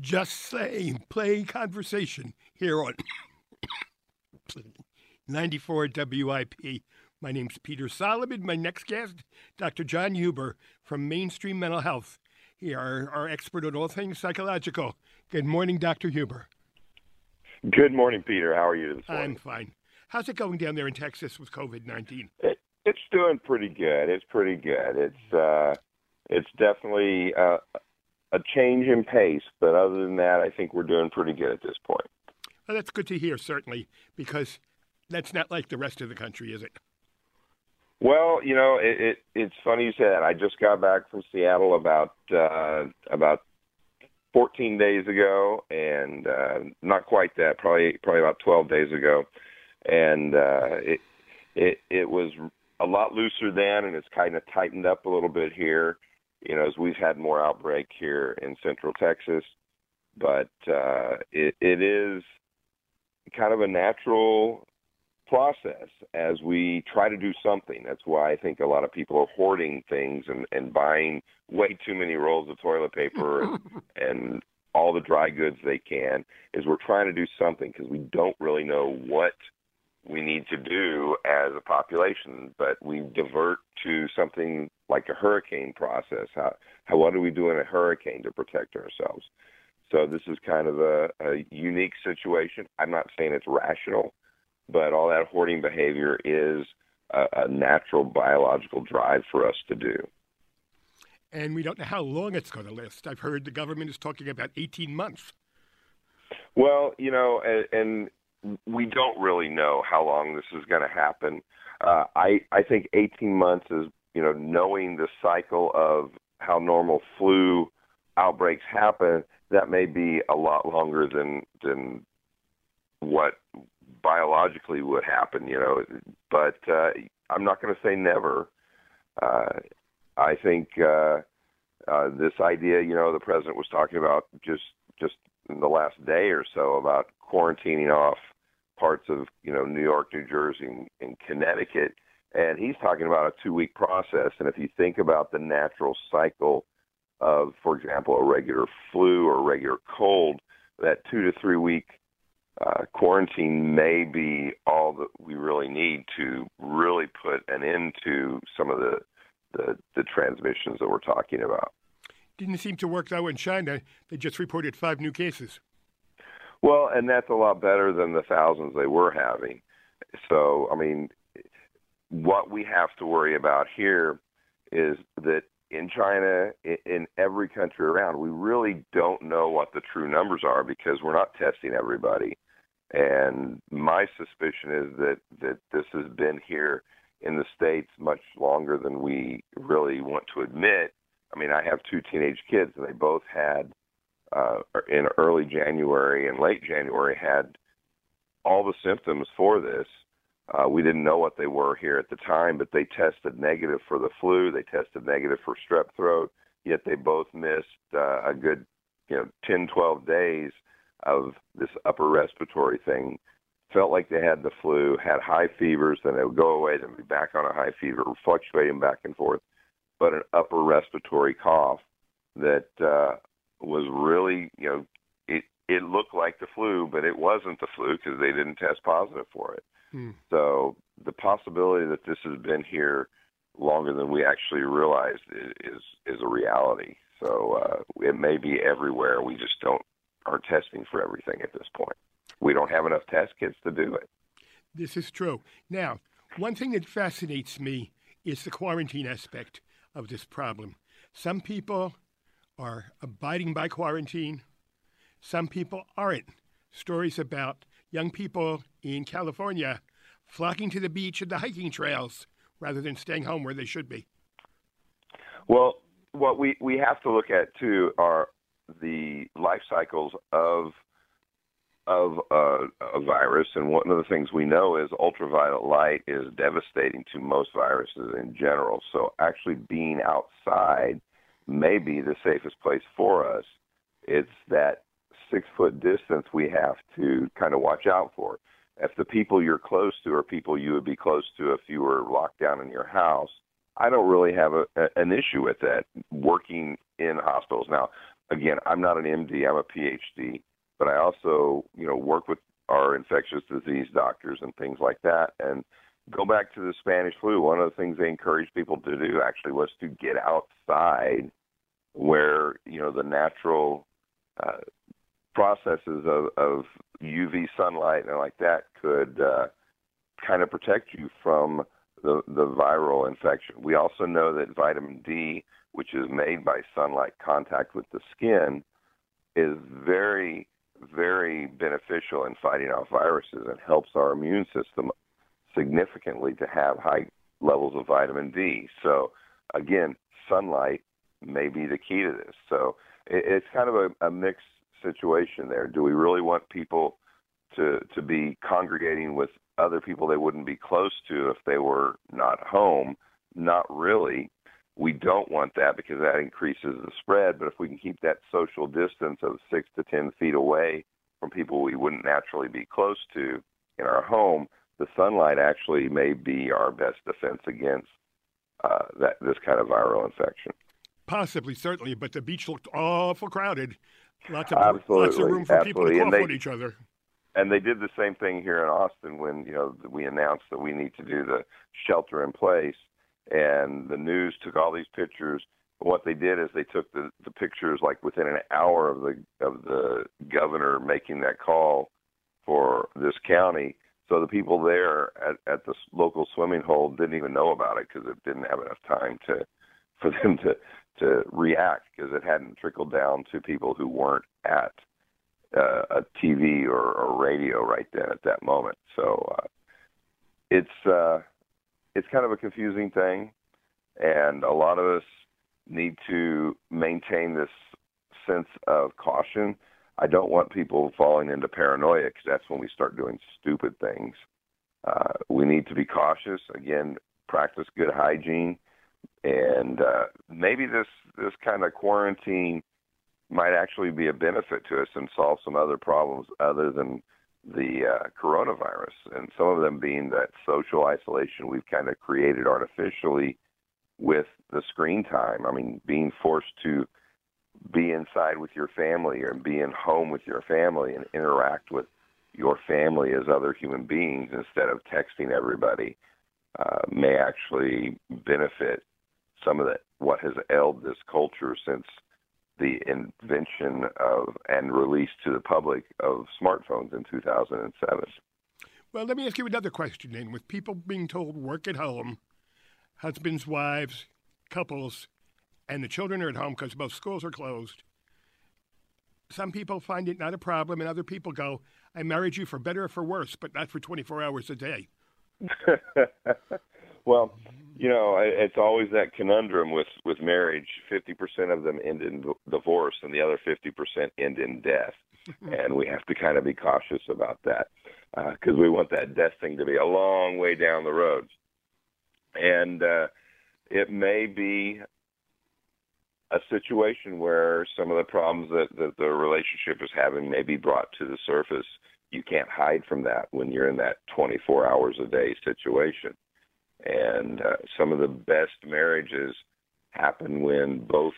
Just say, play conversation here on 94 WIP. My name's Peter Solomon. My next guest, Dr. John Huber from Mainstream Mental Health. He are our expert on all things psychological. Good morning, Dr. Huber. Good morning, Peter. How are you this morning? I'm fine. How's it going down there in Texas with COVID 19? It, it's doing pretty good. It's pretty good. It's uh, it's definitely uh, a change in pace, but other than that, I think we're doing pretty good at this point. Well, that's good to hear, certainly, because that's not like the rest of the country, is it? Well, you know, it, it it's funny you say that. I just got back from Seattle about uh, about 14 days ago, and uh, not quite that, probably probably about 12 days ago, and uh, it it it was a lot looser then, and it's kind of tightened up a little bit here. You know, as we've had more outbreak here in Central Texas, but uh, it it is kind of a natural process as we try to do something. That's why I think a lot of people are hoarding things and, and buying way too many rolls of toilet paper and, and all the dry goods they can. Is we're trying to do something because we don't really know what we need to do as a population, but we divert to something like a hurricane process. How, how what do we do in a hurricane to protect ourselves? So this is kind of a, a unique situation. I'm not saying it's rational but all that hoarding behavior is a, a natural biological drive for us to do. And we don't know how long it's going to last. I've heard the government is talking about 18 months. Well, you know, and, and we don't really know how long this is going to happen. Uh, I I think 18 months is you know knowing the cycle of how normal flu outbreaks happen. That may be a lot longer than than what biologically would happen, you know. But uh, I'm not going to say never. Uh, I think uh, uh, this idea, you know, the president was talking about just just in the last day or so about quarantining off parts of you know New York, New Jersey, and, and Connecticut, and he's talking about a two-week process. And if you think about the natural cycle of, for example, a regular flu or a regular cold, that two to three week uh, quarantine may be all that we really need to really put an end to some of the, the, the transmissions that we're talking about. Didn't seem to work though in China. They just reported five new cases. Well, and that's a lot better than the thousands they were having. So, I mean, what we have to worry about here is that in China, in every country around, we really don't know what the true numbers are because we're not testing everybody. And my suspicion is that that this has been here in the states much longer than we really want to admit. I mean, I have two teenage kids, and they both had uh, in early January and late January had all the symptoms for this. Uh, we didn't know what they were here at the time, but they tested negative for the flu. They tested negative for strep throat. Yet they both missed uh, a good, you know, 10, 12 days of this upper respiratory thing. Felt like they had the flu, had high fevers, then they would go away, then be back on a high fever, fluctuating back and forth, but an upper respiratory cough that uh, was really, you know, it it looked like the flu, but it wasn't the flu because they didn't test positive for it. Hmm. So the possibility that this has been here longer than we actually realized is is a reality. So uh, it may be everywhere. We just don't are testing for everything at this point. We don't have enough test kits to do it. This is true. Now, one thing that fascinates me is the quarantine aspect of this problem. Some people are abiding by quarantine, some people aren't. Stories about young people in California flocking to the beach and the hiking trails rather than staying home where they should be. Well, what we, we have to look at too are the life cycles of of uh, a virus, and one of the things we know is ultraviolet light is devastating to most viruses in general. So actually being outside may be the safest place for us. It's that six foot distance we have to kind of watch out for. If the people you're close to are people you would be close to if you were locked down in your house, I don't really have a, a, an issue with that working in hospitals. Now, again, I'm not an MD, I'm a PhD, but I also, you know, work with our infectious disease doctors and things like that. And go back to the Spanish flu. One of the things they encouraged people to do actually was to get outside where, you know, the natural uh, processes of, of UV sunlight and like that could uh, kind of protect you from the, the viral infection. We also know that vitamin D, which is made by sunlight contact with the skin, is very, very beneficial in fighting off viruses and helps our immune system significantly to have high levels of vitamin D. So, again, sunlight may be the key to this. So, it, it's kind of a, a mixed situation there. Do we really want people to to be congregating with other people they wouldn't be close to if they were not home? Not really. We don't want that because that increases the spread. But if we can keep that social distance of six to ten feet away from people we wouldn't naturally be close to in our home, the sunlight actually may be our best defense against uh, that this kind of viral infection. Possibly, certainly, but the beach looked awful crowded. Lots of absolutely, lots of room for absolutely. people to cough they, each other. And they did the same thing here in Austin when you know we announced that we need to do the shelter in place, and the news took all these pictures. What they did is they took the, the pictures like within an hour of the of the governor making that call for this county. So the people there at, at the local swimming hole didn't even know about it because it didn't have enough time to for them to to react because it hadn't trickled down to people who weren't at uh, a TV or, or radio right then at that moment. So uh, it's uh, it's kind of a confusing thing, and a lot of us need to maintain this sense of caution. I don't want people falling into paranoia because that's when we start doing stupid things. Uh, we need to be cautious. Again, practice good hygiene and uh, maybe this this kind of quarantine might actually be a benefit to us and solve some other problems other than the uh, coronavirus, and some of them being that social isolation we've kind of created artificially with the screen time. I mean, being forced to be inside with your family or be in home with your family and interact with your family as other human beings instead of texting everybody uh, may actually benefit some of the, what has ailed this culture since the invention of and release to the public of smartphones in 2007. Well, let me ask you another question then. With people being told work at home, husbands, wives, couples, and the children are at home because both schools are closed, some people find it not a problem, and other people go, I married you for better or for worse, but not for 24 hours a day. well, you know, it's always that conundrum with with marriage. Fifty percent of them end in divorce, and the other fifty percent end in death. and we have to kind of be cautious about that because uh, we want that death thing to be a long way down the road. And uh, it may be a situation where some of the problems that, that the relationship is having may be brought to the surface. You can't hide from that when you're in that 24 hours a day situation. And uh, some of the best marriages happen when both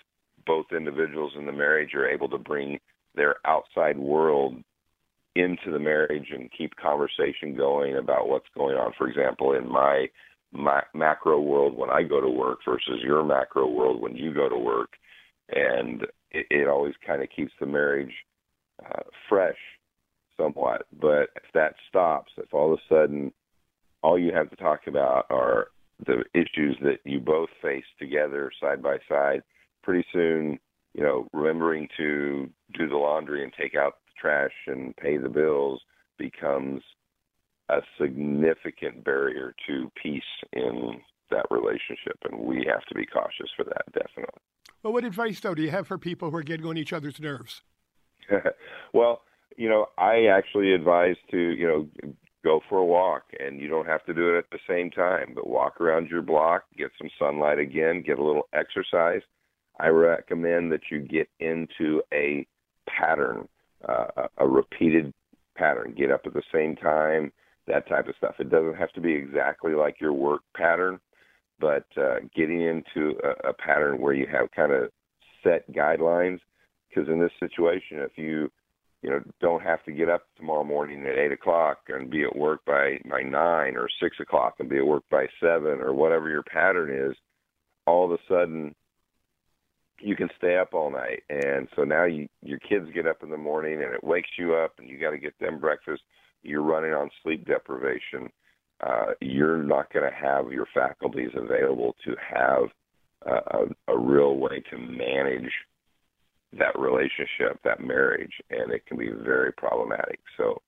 both individuals in the marriage are able to bring their outside world into the marriage and keep conversation going about what's going on. For example, in my, my macro world when I go to work versus your macro world when you go to work, and it, it always kind of keeps the marriage uh, fresh somewhat. But if that stops, if all of a sudden all you have to talk about are the issues that you both face together side by side. Pretty soon, you know, remembering to do the laundry and take out the trash and pay the bills becomes a significant barrier to peace in that relationship, and we have to be cautious for that, definitely. Well, what advice, though, do you have for people who are getting on each other's nerves? well, you know, I actually advise to, you know, go for a walk and you don't have to do it at the same time but walk around your block get some sunlight again get a little exercise. I recommend that you get into a pattern uh, a repeated pattern. Get up at the same time that type of stuff. It doesn't have to be exactly like your work pattern but uh, getting into a, a pattern where you have kind of set guidelines because in this situation, if you you know don't have to get up tomorrow morning at eight o'clock and be at work by by nine or six o'clock and be at work by seven or whatever your pattern is, all of a sudden you can stay up all night. And so now you your kids get up in the morning and it wakes you up and you got to get them breakfast. You're running on sleep deprivation. Uh, you're not going to have your faculties available to have a, a real way to manage that relationship, that marriage, and it can be very problematic. So,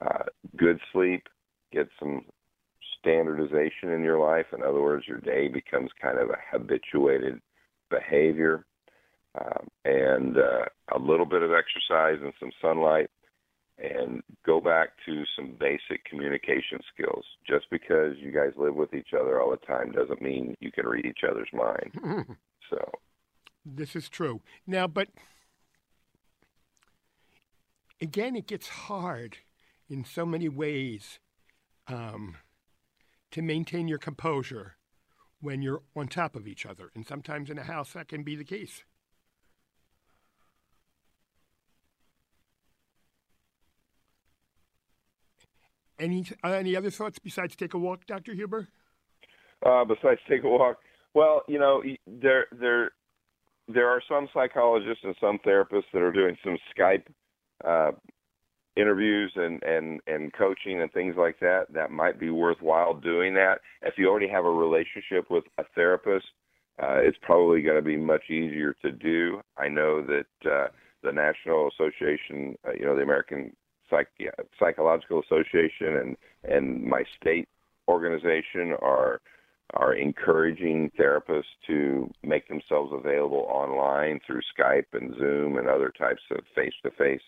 uh, good sleep, get some standardization in your life. In other words, your day becomes kind of a habituated behavior, um, and uh, a little bit of exercise and some sunlight and go back to some basic communication skills. Just because you guys live with each other all the time doesn't mean you can read each other's mind. so this is true. Now, but again, it gets hard in so many ways um, to maintain your composure when you're on top of each other. And sometimes in a house, that can be the case. Any any other thoughts besides take a walk, Doctor Huber? Uh, besides take a walk, well, you know, there there there are some psychologists and some therapists that are doing some Skype uh, interviews and and and coaching and things like that. That might be worthwhile doing that. If you already have a relationship with a therapist, uh, it's probably going to be much easier to do. I know that uh, the National Association, uh, you know, the American Psych- Psychological Association and and my state organization are are encouraging therapists to make themselves available online through Skype and Zoom and other types of face-to-face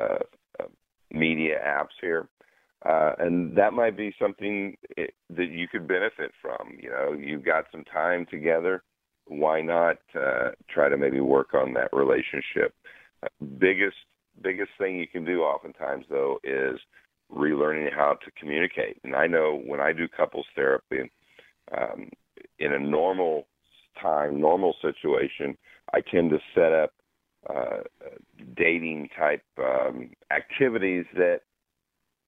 uh, uh, media apps here. Uh, and that might be something it, that you could benefit from. You know, you've got some time together. Why not uh, try to maybe work on that relationship? Uh, biggest biggest thing you can do oftentimes though is relearning how to communicate. And I know when I do couples therapy, um, in a normal time, normal situation, I tend to set up uh, dating type um, activities that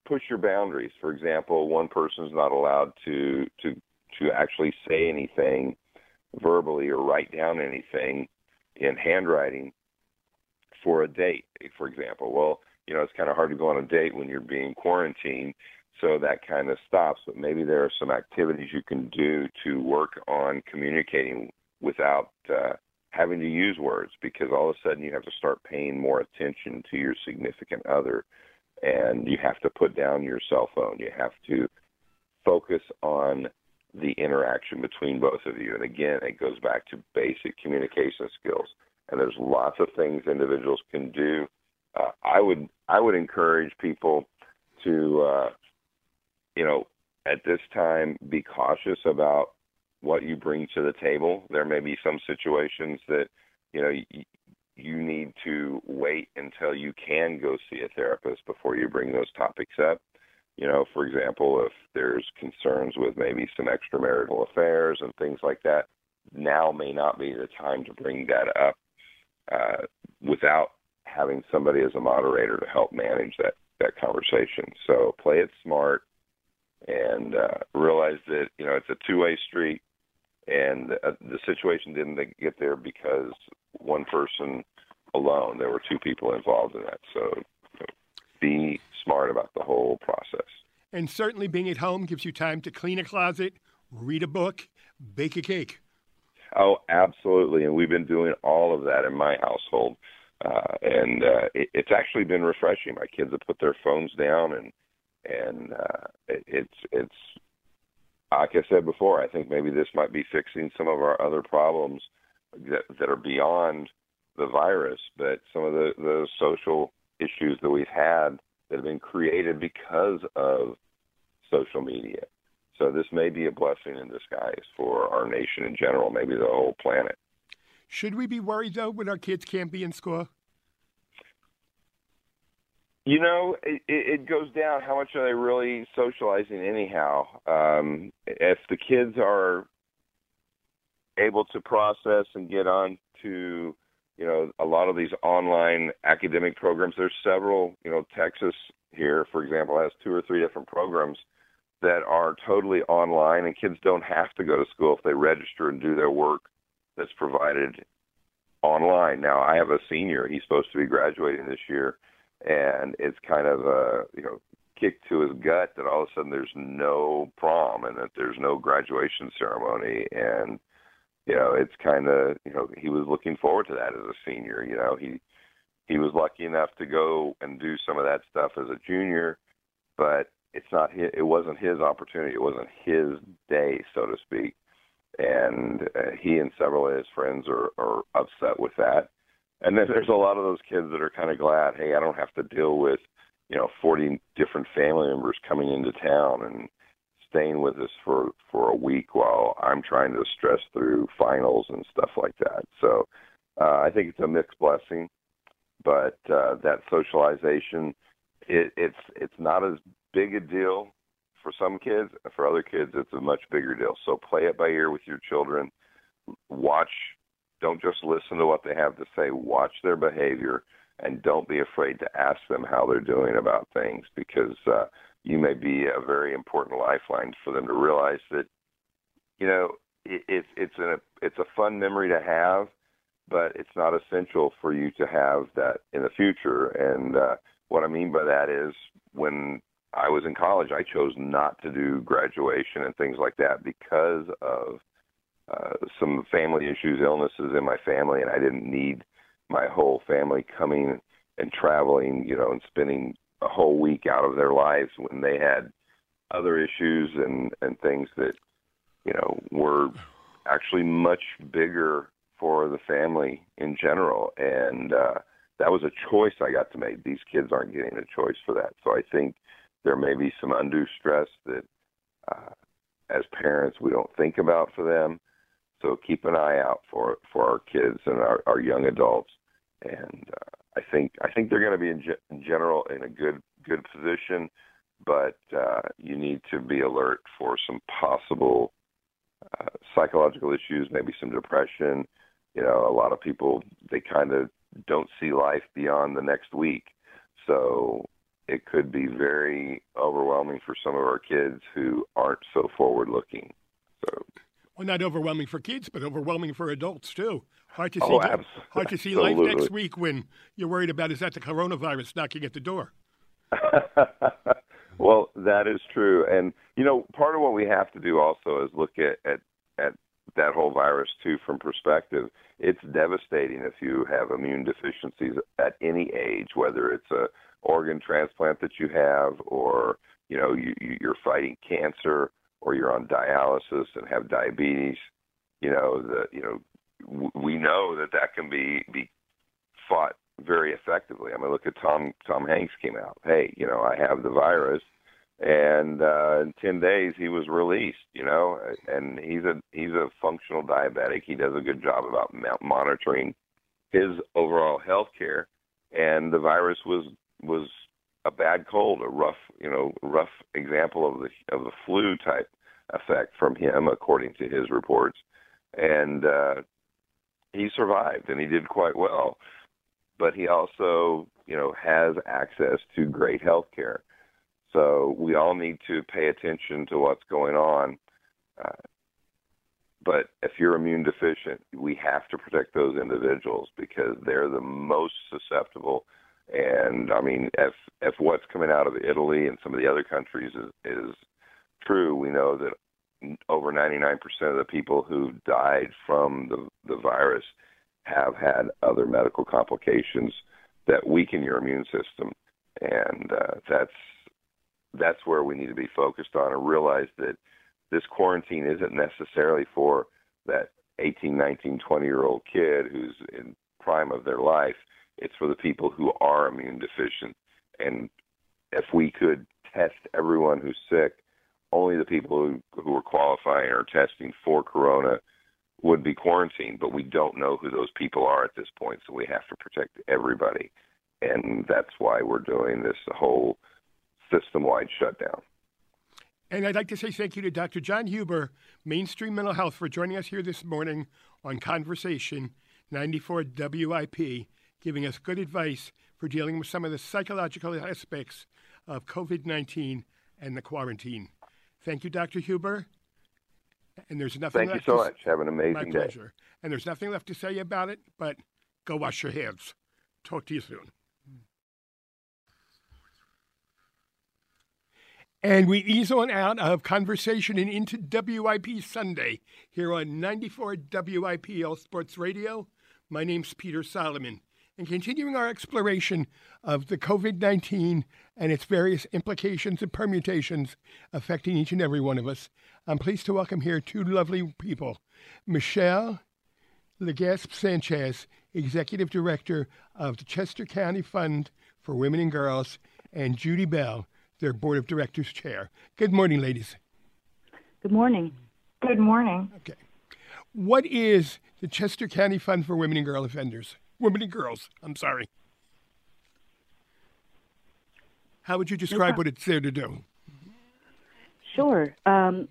push your boundaries. For example, one person's not allowed to to to actually say anything verbally or write down anything in handwriting for a date, for example. Well, you know, it's kind of hard to go on a date when you're being quarantined, so that kind of stops. But maybe there are some activities you can do to work on communicating without uh, having to use words, because all of a sudden you have to start paying more attention to your significant other, and you have to put down your cell phone. You have to focus on the interaction between both of you. And again, it goes back to basic communication skills and there's lots of things individuals can do. Uh, I would I would encourage people to uh, you know at this time be cautious about what you bring to the table. There may be some situations that you know you, you need to wait until you can go see a therapist before you bring those topics up. You know, for example, if there's concerns with maybe some extramarital affairs and things like that, now may not be the time to bring that up uh, without having somebody as a moderator to help manage that that conversation. So play it smart and uh, realize that you know it's a two way street, and uh, the situation didn't get there because one person alone. There were two people involved in that. So you know, be smart about the whole process. And certainly, being at home gives you time to clean a closet, read a book, bake a cake. Oh, absolutely. And we've been doing all of that in my household. Uh, and uh, it, it's actually been refreshing. My kids have put their phones down, and and uh, it, it's it's like I said before. I think maybe this might be fixing some of our other problems that that are beyond the virus, but some of the the social issues that we've had that have been created because of social media. So this may be a blessing in disguise for our nation in general, maybe the whole planet. Should we be worried though when our kids can't be in school? You know, it, it goes down. How much are they really socializing anyhow? Um, if the kids are able to process and get on to, you know, a lot of these online academic programs. There's several, you know, Texas here, for example, has two or three different programs that are totally online, and kids don't have to go to school if they register and do their work that's provided online. Now, I have a senior; he's supposed to be graduating this year, and it's kind of a you know kick to his gut that all of a sudden there's no prom and that there's no graduation ceremony. And you know it's kind of you know he was looking forward to that as a senior you know. He he was lucky enough to go and do some of that stuff as a junior but it's not his, it wasn't his opportunity. It wasn't his day so to speak. And uh, he and several of his friends are are upset with that and then there's a lot of those kids that are kind of glad hey i don't have to deal with you know 40 different family members coming into town and staying with us for for a week while I'm trying to stress through finals and stuff like that. So uh, I think it's a mixed blessing, but uh, that socialization it, it's it's not as big a deal for some kids. For other kids, it's a much bigger deal. So play it by ear with your children. Watch. Don't just listen to what they have to say. Watch their behavior and don't be afraid to ask them how they're doing about things because uh, you may be a very important lifeline for them to realize that you know it, it's it's a it's a fun memory to have, but it's not essential for you to have that in the future. And uh, what I mean by that is when I was in college, I chose not to do graduation and things like that because of uh, some family issues, illnesses in my family, and I didn't need my whole family coming and traveling, you know, and spending a whole week out of their lives when they had other issues and and things that you know were actually much bigger for the family in general and uh that was a choice I got to make. These kids aren't getting a choice for that. So I think there may be some undue stress that uh as parents we don't think about for them. So keep an eye out for for our kids and our, our young adults and uh, I think I think they're going to be in, ge- in general in a good good position, but uh, you need to be alert for some possible uh, psychological issues, maybe some depression. You know, a lot of people they kind of don't see life beyond the next week, so it could be very overwhelming for some of our kids who aren't so forward looking. So well, not overwhelming for kids, but overwhelming for adults too. Hard to oh, see. Oh, hard to see life next week when you're worried about is that the coronavirus knocking at the door. well, that is true, and you know, part of what we have to do also is look at at, at that whole virus too from perspective. It's devastating if you have immune deficiencies at any age, whether it's a organ transplant that you have, or you know, you, you're fighting cancer, or you're on dialysis and have diabetes. You know, the you know we know that that can be be fought very effectively. I mean, look at Tom Tom Hanks came out. Hey, you know, I have the virus, and uh, in ten days he was released. You know, and he's a he's a functional diabetic. He does a good job about monitoring his overall health care, and the virus was was a bad cold, a rough you know rough example of the of the flu type effect from him, according to his reports. And uh, he survived and he did quite well. But he also, you know, has access to great health care. So we all need to pay attention to what's going on. Uh, but if you're immune deficient, we have to protect those individuals because they're the most susceptible. And I mean, if if what's coming out of Italy and some of the other countries is, is true, we know that over 99% of the people who died from the, the virus have had other medical complications that weaken your immune system. And uh, that's that's where we need to be focused on and realize that this quarantine isn't necessarily for that 18, 19, 20 year old kid who's in prime of their life. It's for the people who are immune deficient. And if we could test everyone who's sick only the people who, who are qualifying or testing for corona would be quarantined, but we don't know who those people are at this point, so we have to protect everybody. And that's why we're doing this whole system wide shutdown. And I'd like to say thank you to Dr. John Huber, Mainstream Mental Health, for joining us here this morning on Conversation 94 WIP, giving us good advice for dealing with some of the psychological aspects of COVID 19 and the quarantine. Thank you, Dr. Huber. And there's nothing Thank left you so to much. Have an amazing My day. pleasure. And there's nothing left to say about it, but go wash your hands. Talk to you soon. And we ease on out of conversation and into WIP Sunday here on 94 WIP All Sports Radio. My name's Peter Solomon. And continuing our exploration of the COVID 19 and its various implications and permutations affecting each and every one of us, I'm pleased to welcome here two lovely people Michelle Legaspi Sanchez, Executive Director of the Chester County Fund for Women and Girls, and Judi Bell, their Board of Directors Chair. Good morning, ladies. Good morning. Good morning. Okay. What is the Chester County Fund for Women and Girl Offenders? Women and Girls, I'm sorry. How would you describe what it's there to do? Sure. Um,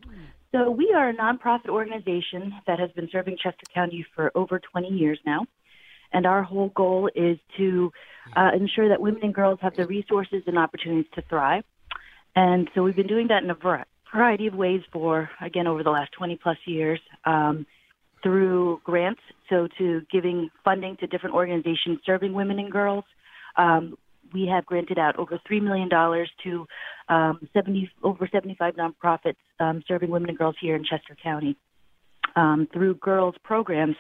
so we are a nonprofit organization that has been serving Chester County for over 20 years now. And our whole goal is to uh, ensure that women and girls have the resources and opportunities to thrive. And so we've been doing that in a variety of ways for, again, over the last 20 plus years um, through grants, so to giving funding to different organizations serving women and girls. Um, we have granted out over $3 million to um, 70, over 75 nonprofits um, serving women and girls here in Chester County um, through girls programs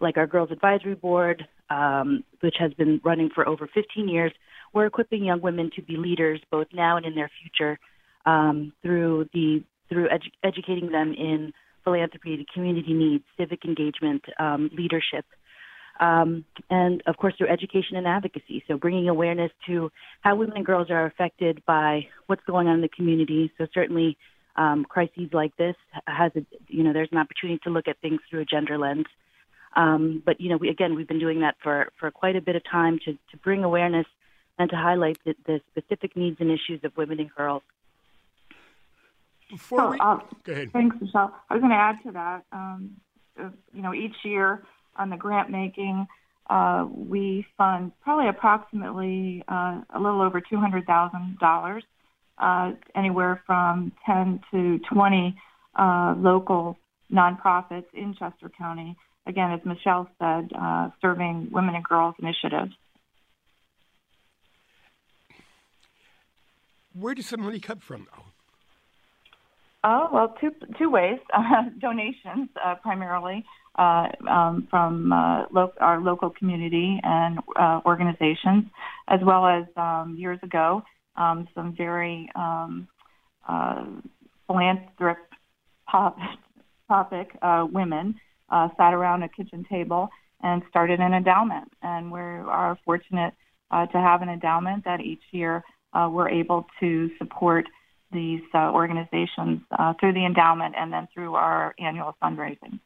like our Girls Advisory Board, um, which has been running for over 15 years. We're equipping young women to be leaders both now and in their future um, through the through edu- educating them in philanthropy, community needs, civic engagement, um, leadership, um, and of course through education and advocacy. So bringing awareness to how women and girls are affected by what's going on in the community. So certainly. Um, crises like this has a, you know, there's an opportunity to look at things through a gender lens. Um, but you know, we, again, we've been doing that for, for quite a bit of time to, to bring awareness and to highlight the, the specific needs and issues of women and girls. Before So, we, uh, go ahead. Thanks, Michelle. I was going to add to that. Um, you know, each year on the grant making, uh, we fund probably approximately uh, a little over two hundred thousand dollars, uh, anywhere from ten to twenty uh, local nonprofits in Chester County. Again, as Michelle said, uh, serving women and girls initiatives. Where does some money come from, though? Oh well, two two ways: uh, donations uh, primarily uh, um, from uh, lo- our local community and uh, organizations, as well as um, years ago um, some very um, uh, philanthropic topic uh, women uh, sat around a kitchen table and started an endowment, and we are fortunate uh, to have an endowment that each year uh, we're able to support these uh, organizations uh, through the endowment and then through our annual fundraising.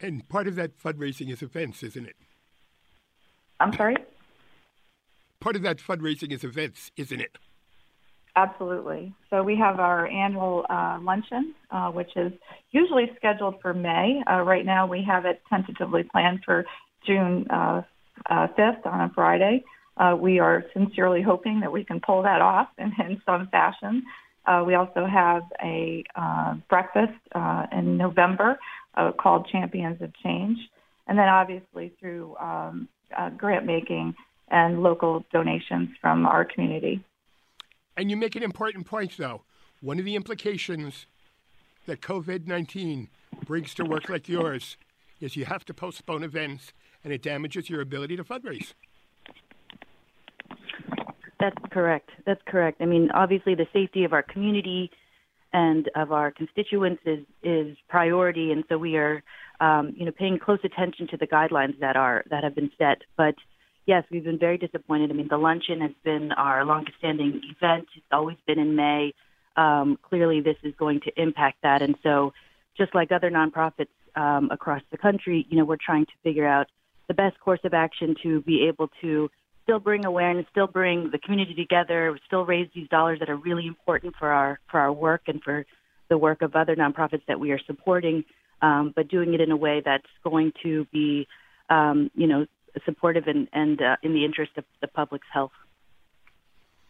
And part of that fundraising is events, isn't it? I'm sorry? Part of that fundraising is events, isn't it? Absolutely. So we have our annual uh, luncheon, uh, which is usually scheduled for May. Uh, right now, we have it tentatively planned for June uh, uh, 5th on a Friday. Uh, we are sincerely hoping that we can pull that off in, in some fashion. Uh, we also have a uh, breakfast uh, in November uh, called Champions of Change. And then obviously through um, uh, grant making and local donations from our community. And you make an important point, though. One of the implications that COVID 19 brings to work like yours is you have to postpone events and it damages your ability to fundraise. That's correct. That's correct. I mean, obviously, the safety of our community and of our constituents is is priority, and so we are, um, you know, paying close attention to the guidelines that are that have been set. But yes, we've been very disappointed. I mean, the luncheon has been our longest-standing event. It's always been in May. Um, clearly, this is going to impact that, and so just like other nonprofits um, across the country, you know, we're trying to figure out the best course of action to be able to still bring awareness, still bring the community together, still raise these dollars that are really important for our for our work and for the work of other nonprofits that we are supporting, um, but doing it in a way that's going to be um, you know, supportive and, and uh, in the interest of the public's health.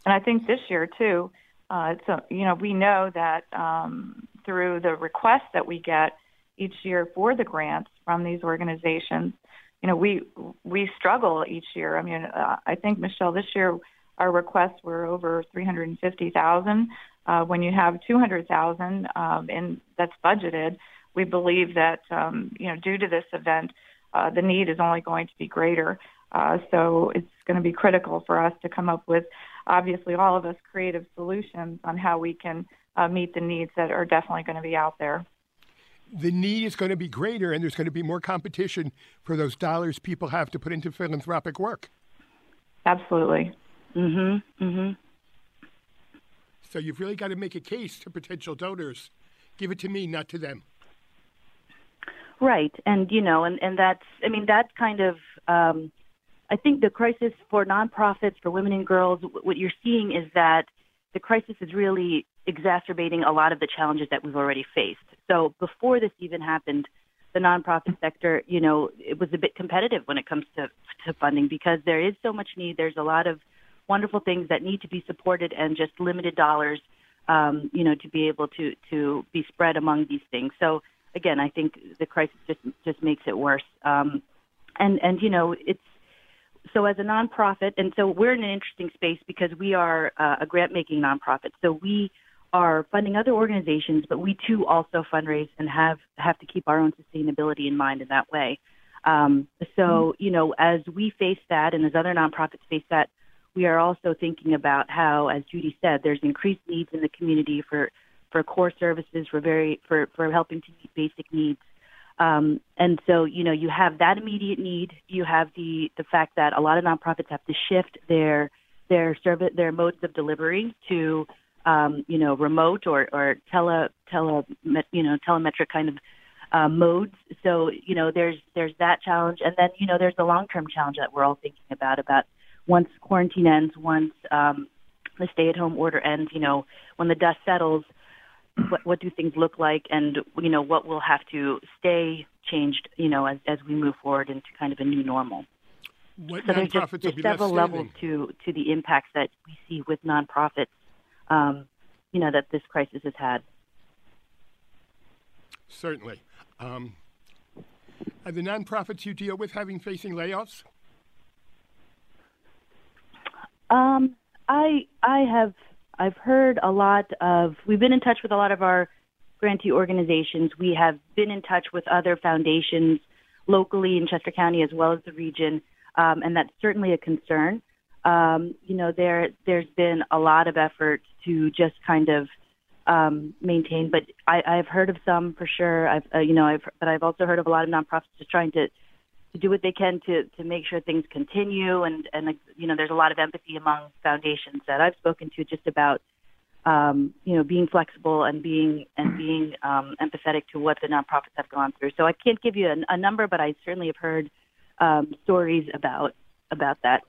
And I think this year too, uh, so you know, we know that um, through the requests that we get each year for the grants from these organizations, you know, we we struggle each year. I mean, uh, I think Michelle, this year our requests were over 350,000. Uh, when you have 200,000 um, and that's budgeted, we believe that um, you know, due to this event, uh, the need is only going to be greater. Uh, so it's going to be critical for us to come up with, obviously, all of us creative solutions on how we can uh, meet the needs that are definitely going to be out there. The need is going to be greater, and there's going to be more competition for those dollars people have to put into philanthropic work. Absolutely. Mhm. Mhm. So you've really got to make a case to potential donors. Give it to me, not to them. Right, and you know, and and that's I mean that's kind of um, I think the crisis for nonprofits for women and girls. What you're seeing is that the crisis is really exacerbating a lot of the challenges that we've already faced. So before this even happened, the nonprofit sector, you know, it was a bit competitive when it comes to to funding because there is so much need. There's a lot of wonderful things that need to be supported and just limited dollars, um, you know, to be able to to be spread among these things. So again, I think the crisis just just makes it worse. Um, and and you know, it's so as a nonprofit, and so we're in an interesting space because we are uh, a grant making nonprofit. So we are funding other organizations, but we too also fundraise and have have to keep our own sustainability in mind in that way. Um, so mm-hmm. you know, as we face that, and as other nonprofits face that, we are also thinking about how, as Judi said, there's increased needs in the community for for core services, for very for for helping to meet basic needs. Um, and so, you know, you have that immediate need. You have the the fact that a lot of nonprofits have to shift their their service their modes of delivery to um, you know remote or or tele tele you know telemetric kind of uh, modes. So you know there's there's that challenge, and then you know there's the long term challenge that we're all thinking about about once quarantine ends, once um, the stay at home order ends. You know when the dust settles, what, what do things look like, and you know what will have to stay changed, you know, as as we move forward into kind of a new normal. What so there's, just, there's several levels to to the impacts that we see with nonprofits, um, you know, that this crisis has had. Certainly. Um, are the nonprofits you deal with having facing layoffs? Um, I I have I've heard a lot of, we've been in touch with a lot of our grantee organizations. We have been in touch with other foundations locally in Chester County as well as the region, um, and that's certainly a concern. Um, you know, there there's been a lot of effort to just kind of um, maintain, but I, I've heard of some for sure. I've uh, you know, I've but I've also heard of a lot of nonprofits just trying to to do what they can to to make sure things continue and and you know there's a lot of empathy among foundations that I've spoken to just about um, you know being flexible and being and being um, empathetic to what the nonprofits have gone through. So I can't give you a, a number, but I certainly have heard um, stories about about that.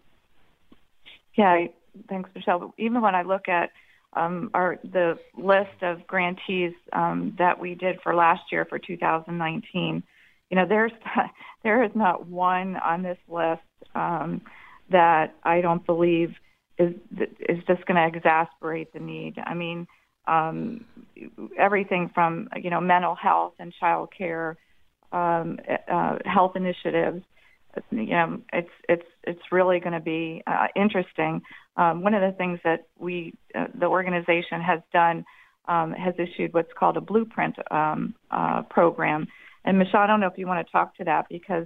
Yeah, thanks, Michelle. Even when I look at um, our the list of grantees um, that we did for last year for 2019 you know, there's there is not one on this list um, that I don't believe is is just going to exasperate the need. I mean, um, everything from you know mental health and child care, um, uh, health initiatives. You know, it's it's it's really going to be uh, interesting. Um, one of the things that we uh, the organization has done um, has issued what's called a blueprint um, uh, program and Michelle, I don't know if you want to talk to that because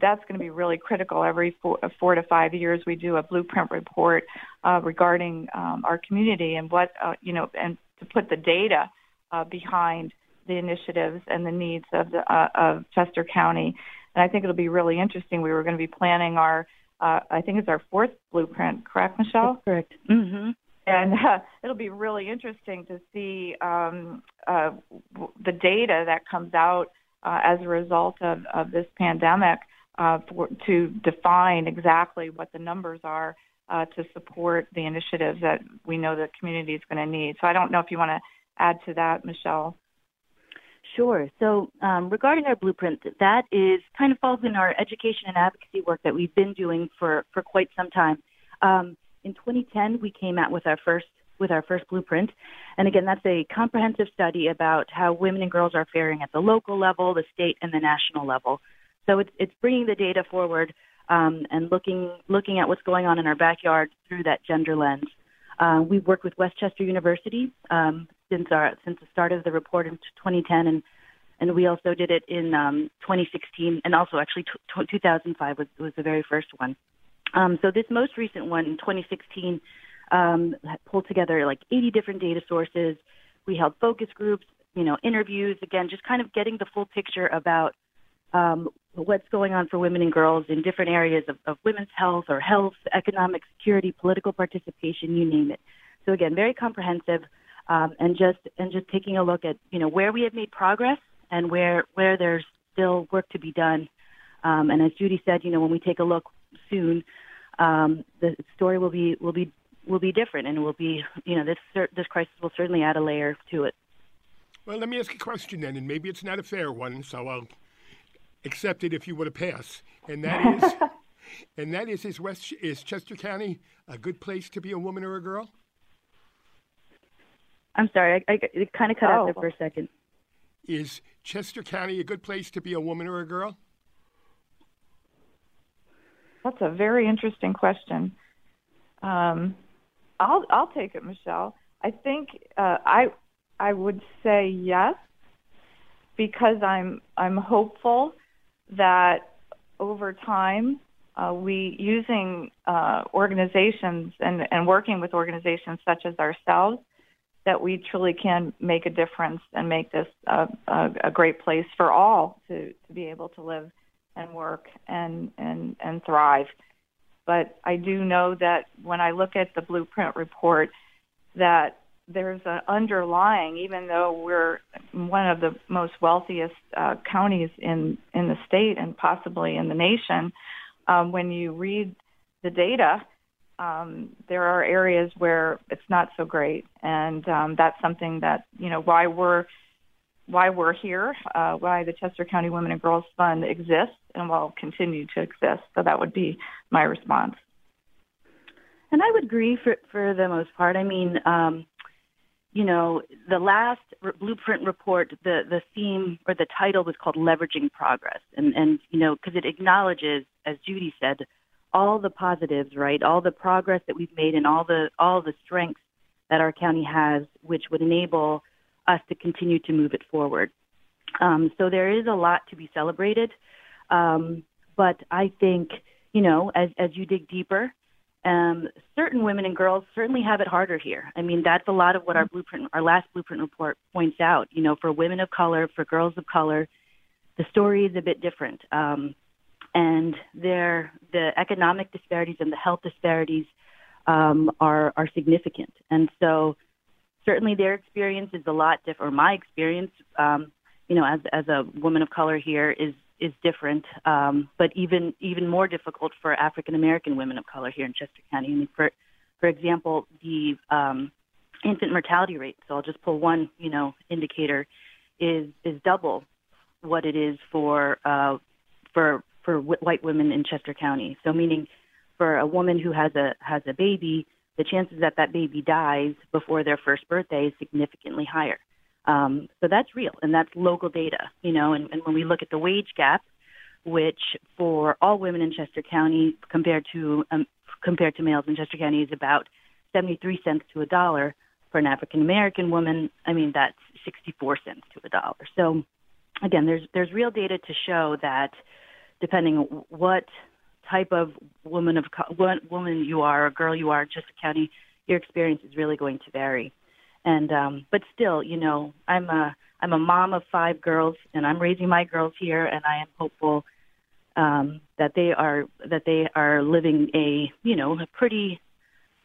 that's going to be really critical. Every four, four to five years, we do a blueprint report uh, regarding um, our community and what uh, you know, and to put the data uh, behind the initiatives and the needs of the of Chester County. And I think it'll be really interesting. We were going to be planning our, uh, I think it's our fourth blueprint, correct, Michelle? That's correct. Mm-hmm and uh, it'll be really interesting to see um, uh, the data that comes out uh, as a result of, of this pandemic uh, for, to define exactly what the numbers are uh, to support the initiatives that we know the community is going to need. So I don't know if you want to add to that, Michelle. Sure. So um, regarding our blueprint, that is kind of falls in our education and advocacy work that we've been doing for, for quite some time. Um, in 2010, we came out with our first with our first blueprint, and again, that's a comprehensive study about how women and girls are faring at the local level, the state, and the national level. So it's it's bringing the data forward um, and looking looking at what's going on in our backyard through that gender lens. Uh, we've worked with West Chester University um, since our since the start of the report in 2010, and and we also did it in um, 2016, and also actually t- 2005 was was the very first one. Um, so this most recent one in 2016 um, pulled together like 80 different data sources. We held focus groups, you know, interviews. Again, just kind of getting the full picture about um, what's going on for women and girls in different areas of, of women's health or health, economic security, political participation, you name it. So again, very comprehensive, um, and just and just taking a look at you know where we have made progress and where where there's still work to be done. Um, and as Judi said, you know when we take a look soon, um, the story will be will be will be different, and will be you know this this crisis will certainly add a layer to it. Well, let me ask a question then, and maybe it's not a fair one, so I'll accept it if you were to pass. And that is, and that is, is West is Chester County a good place to be a woman or a girl? I'm sorry, I, I it kind of cut oh. out there for a second. Is Chester County a good place to be a woman or a girl? That's a very interesting question. Um, I'll I'll take it, Michelle. I think uh, I I would say yes because I'm I'm hopeful that over time uh, we using uh, organizations and, and working with organizations such as ourselves that we truly can make a difference and make this a, a, a great place for all to, to be able to live and work and, and, and thrive. But I do know that when I look at the blueprint report, that there's an underlying, even though we're one of the most wealthiest uh, counties in, in the state and possibly in the nation, um, when you read the data, um, there are areas where it's not so great, and um, that's something that you know why we're why we're here, uh, why the Chester County Women and Girls Fund exists and will continue to exist. So that would be my response. And I would agree for for the most part. I mean, um, you know, the last re- blueprint report, the the theme or the title was called "Leveraging Progress," and and you know, because it acknowledges, as Judi said, all the positives, right? All the progress that we've made and all the all the strengths that our county has, which would enable us to continue to move it forward. Um, so there is a lot to be celebrated, um, but I think you know, as as you dig deeper, um, certain women and girls certainly have it harder here. I mean, that's a lot of what our blueprint, our last blueprint report points out. You know, for women of color, for girls of color, the story is a bit different. Um, and their the economic disparities and the health disparities um, are are significant. And so, certainly, their experience is a lot different. Or my experience, um, you know, as as a woman of color here, is is different, um, but even even more difficult for African American women of color here in Chester County. I mean, for for example, the um, infant mortality rate. So I'll just pull one, you know, indicator is is double what it is for uh, for for white women in Chester County. So meaning for a woman who has a has a baby, the chances that that baby dies before their first birthday is significantly higher. Um, so that's real, and that's local data, you know. And, and when we look at the wage gap, which for all women in Chester County compared to um, compared to males in Chester County is about 73 cents to a dollar. For an African American woman, I mean that's 64 cents to a dollar. So again, there's there's real data to show that depending what type of woman of what woman you are, or girl you are in Chester County, your experience is really going to vary. And um, but still, you know, I'm a I'm a mom of five girls, and I'm raising my girls here, and I am hopeful um, that they are that they are living a you know a pretty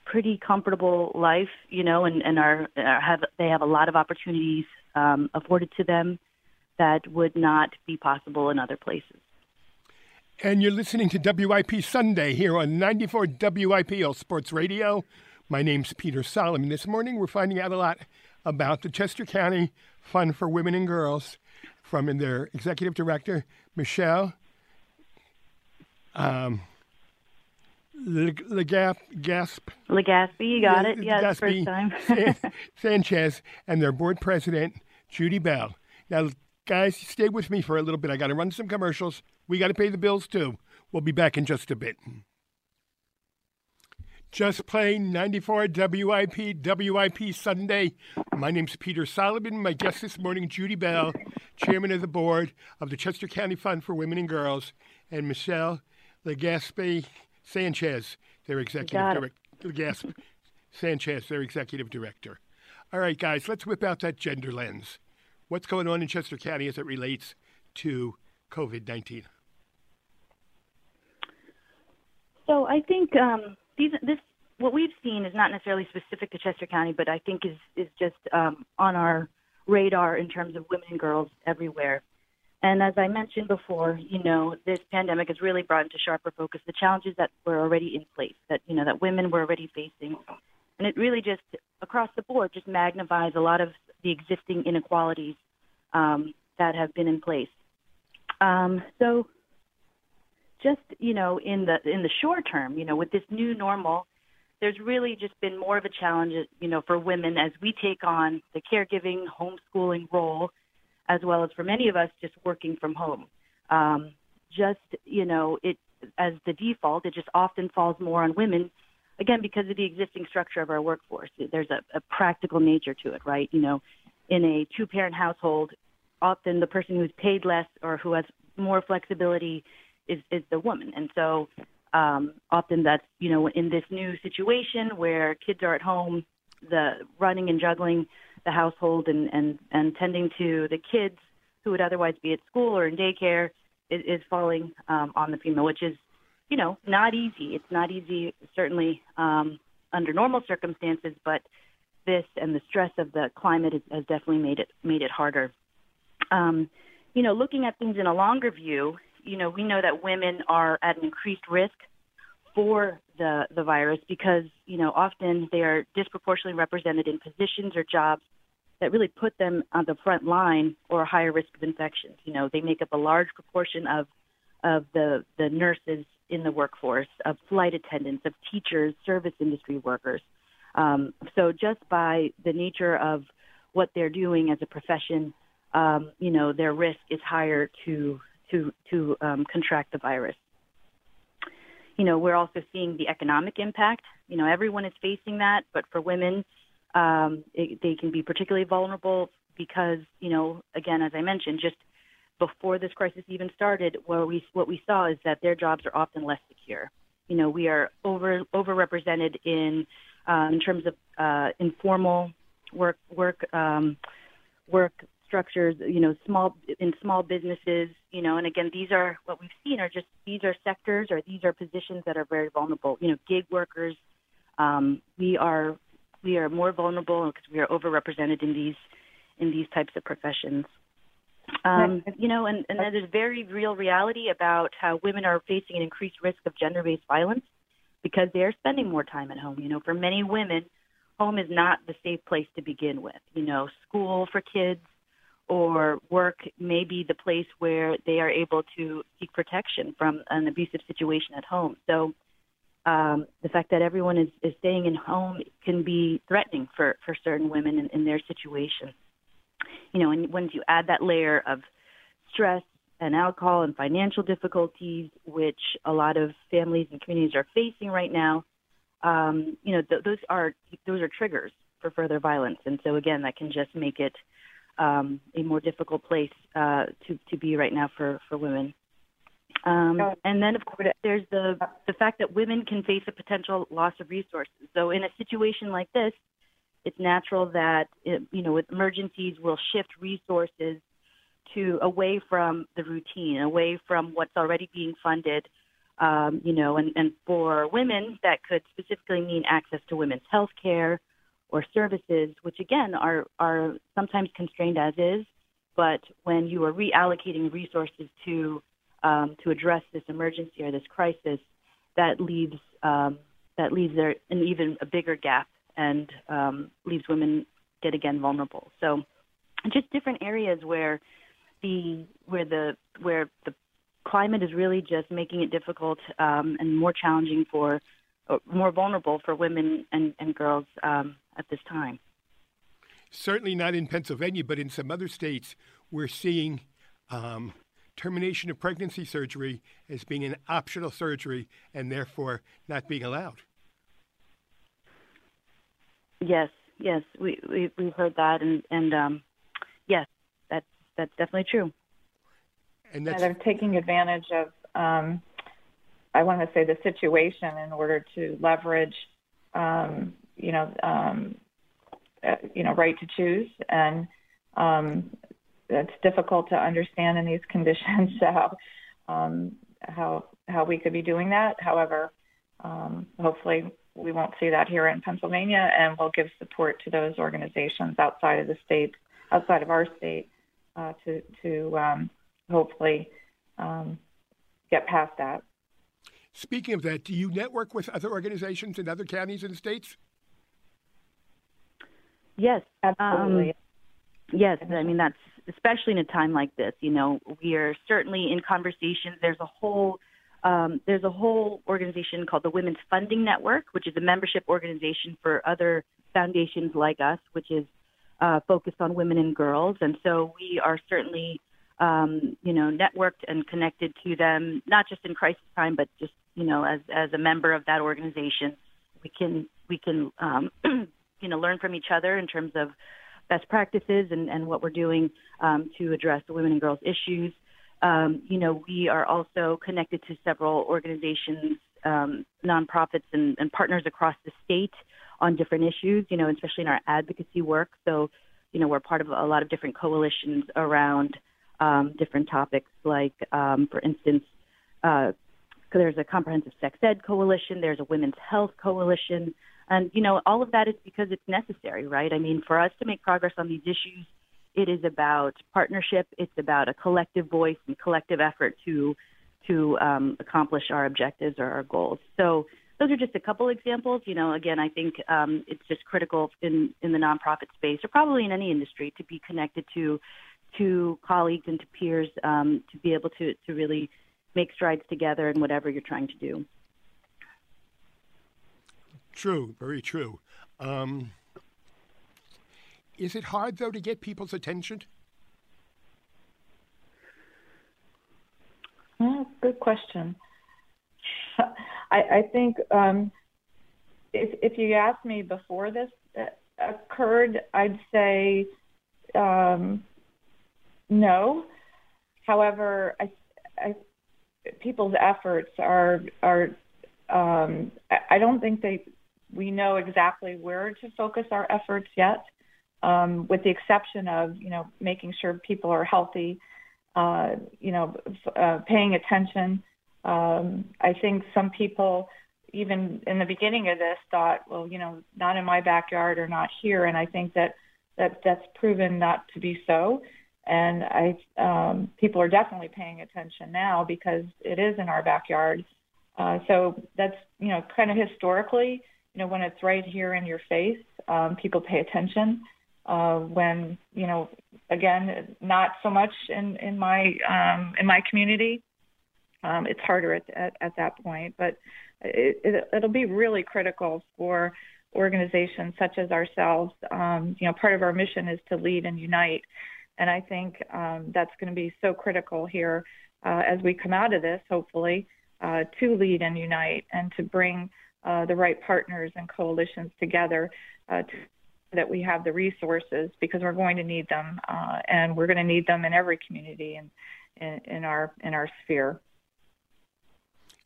pretty comfortable life, you know, and and are, are have they have a lot of opportunities um, afforded to them that would not be possible in other places. And you're listening to WIP Sunday here on 94 WIP All Sports Radio. My name's Peter Solomon. This morning we're finding out a lot about the Chester County Fund for Women and Girls from their executive director, Michelle um, Legasp, Gasp. Legaspi, you got it. Yeah, first time. Sanchez and their board president, Judi Bell. Now, guys, stay with me for a little bit. I got to run some commercials. We got to pay the bills too. We'll be back in just a bit. Just playing 94 WIP, WIP Sunday. My name's Peter Solomon. My guest this morning, Judi Bell, chairman of the board of the Chester County Fund for Women and Girls, and Michelle Legaspi Sanchez, their executive director. Legaspi Sanchez, their executive director. All right, guys, let's whip out that gender lens. What's going on in Chester County as it relates to COVID 19? So I think um, these, this what we've seen is not necessarily specific to Chester County, but I think is is just um, on our radar in terms of women and girls everywhere. And as I mentioned before, you know, this pandemic has really brought into sharper focus the challenges that were already in place, that you know that women were already facing, and it really just across the board just magnifies a lot of the existing inequalities um, that have been in place. Um, so, just you know, in the in the short term, you know, with this new normal, there's really just been more of a challenge, you know, for women as we take on the caregiving, homeschooling role, as well as for many of us just working from home. Um, just you know, it as the default, it just often falls more on women. Again, because of the existing structure of our workforce, there's a, a practical nature to it, right? You know, in a two-parent household, often the person who's paid less or who has more flexibility is is the woman, and so um, often that's you know in this new situation where kids are at home, the running and juggling the household and and and tending to the kids who would otherwise be at school or in daycare is, is falling um, on the female, which is you know not easy. It's not easy certainly um, under normal circumstances, but this and the stress of the climate has, has definitely made it made it harder. Um, you know, looking at things in a longer view, you know, we know that women are at an increased risk for the the virus because you know often they are disproportionately represented in positions or jobs that really put them on the front line or a higher risk of infections. You know, they make up a large proportion of of the the nurses in the workforce, of flight attendants, of teachers, service industry workers. Um, so just by the nature of what they're doing as a profession, um, you know, their risk is higher to to to um, contract the virus. You know, we're also seeing the economic impact. You know, everyone is facing that, but for women, um, it, they can be particularly vulnerable because, you know, again, as I mentioned, just before this crisis even started, where we what we saw is that their jobs are often less secure. You know, we are over overrepresented in uh, in terms of uh, informal work work um, work structures, you know, small in small businesses, you know, and again, these are what we've seen are just these are sectors or these are positions that are very vulnerable. You know, gig workers, um, we are we are more vulnerable because we are overrepresented in these in these types of professions. Um, you know, and, and there's very real reality about how women are facing an increased risk of gender-based violence because they are spending more time at home. You know, for many women, home is not the safe place to begin with. You know, school for kids, or work may be the place where they are able to seek protection from an abusive situation at home. So um, the fact that everyone is, is staying in home can be threatening for, for certain women in, in their situation. You know, and once you add that layer of stress and alcohol and financial difficulties, which a lot of families and communities are facing right now, um, you know, th- those are those are triggers for further violence. And so again, that can just make it um, a more difficult place uh, to to be right now for for women. Um, and then, of course, there's the the fact that women can face a potential loss of resources. So, in a situation like this, it's natural that it, you know, with emergencies, we'll shift resources to away from the routine, away from what's already being funded. Um, you know, and, and for women, that could specifically mean access to women's health care, or services, which again are, are sometimes constrained as is, but when you are reallocating resources to um, to address this emergency or this crisis, that leaves um, that leaves there an even a bigger gap and um, leaves women get again vulnerable. So, just different areas where the where the where the climate is really just making it difficult um, and more challenging for more vulnerable for women and, and girls um, at this time. Certainly not in Pennsylvania, but in some other states, we're seeing um, termination of pregnancy surgery as being an optional surgery and therefore not being allowed. Yes, yes, we, we we've heard that, and and um, yes, that's that's definitely true. And, that's, and they're taking advantage of, um, I want to say, the situation in order to leverage, um, you know, um, uh, you know, right to choose, and um, it's difficult to understand in these conditions how um, how how we could be doing that. However, um, hopefully we won't see that here in Pennsylvania, and we'll give support to those organizations outside of the state, outside of our state, uh, to to um, hopefully um, get past that. Speaking of that, do you network with other organizations in other counties and states? Yes, absolutely. Um, yes, I mean that's especially in a time like this. You know, we are certainly in conversations. There's a whole um, there's a whole organization called the Women's Funding Network, which is a membership organization for other foundations like us, which is uh, focused on women and girls. And so we are certainly, um, you know, networked and connected to them, not just in crisis time, but just, you know, as as a member of that organization, we can we can, um, you know, learn from each other in terms of best practices and, and what we're doing um, to address the women and girls issues. Um, you know, we are also connected to several organizations, um, nonprofits, and, and partners across the state on different issues, you know, especially in our advocacy work. So, you know, we're part of a lot of different coalitions around um, different topics, like, um, for instance, uh, there's a comprehensive sex ed coalition, there's a women's health coalition, and, you know, all of that is because it's necessary, right? I mean, for us to make progress on these issues, it is about partnership. It's about a collective voice and collective effort to to um, accomplish our objectives or our goals. So those are just a couple examples. You know, again, I think um, it's just critical in in the nonprofit space, or probably in any industry, to be connected to to colleagues and to peers um, to be able to to really make strides together in whatever you're trying to do. True, very true. Um, is it hard, though, to get people's attention? Well, good question. I, I think um, if, if you asked me before this uh, occurred, I'd say um, no. However, I, I, people's efforts are are um, I, don't think they we know exactly where to focus our efforts yet um, with the exception of you know making sure people are healthy, uh, you know, uh, paying attention. Um, I think some people, even in the beginning of this, thought, well, you know, not in my backyard or not here, and I think that that that's proven not to be so. And I, um, people are definitely paying attention now because it is in our backyard. Uh, so that's you know kind of historically, you know, when it's right here in your face, um, people pay attention. Uh, when you know again not so much in in my um, in my community um, it's harder at, at, at that point. But it, it, it'll be really critical for organizations such as ourselves. Um, you know part of our mission is to lead and unite and I think um, that's going to be so critical here uh, as we come out of this hopefully uh, to lead and unite and to bring uh, the right partners and coalitions together uh, to that we have the resources because we're going to need them, uh, and we're going to need them in every community and in, in, our in our sphere.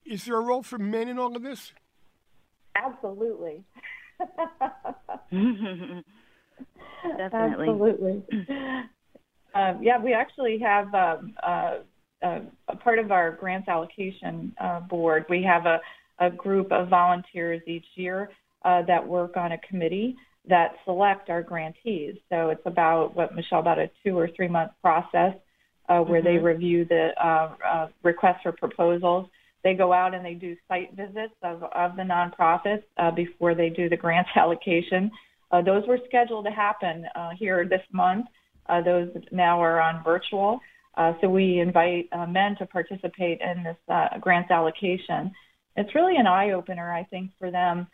Is there a role for men in all of this? Absolutely. Definitely. Absolutely. Um, yeah, we actually have um, uh, uh, a part of our grants allocation uh, board. We have a, a group of volunteers each year uh, that work on a committee that select our grantees. So it's about what Michelle about a two or three month process uh, where mm-hmm. they review the uh, uh, requests for proposals. They go out and they do site visits of, of the nonprofits uh, before they do the grants allocation. Uh, those were scheduled to happen uh, here this month. Uh, those now are on virtual. Uh, so we invite uh, men to participate in this uh, grants allocation. It's really an eye opener, I think, for them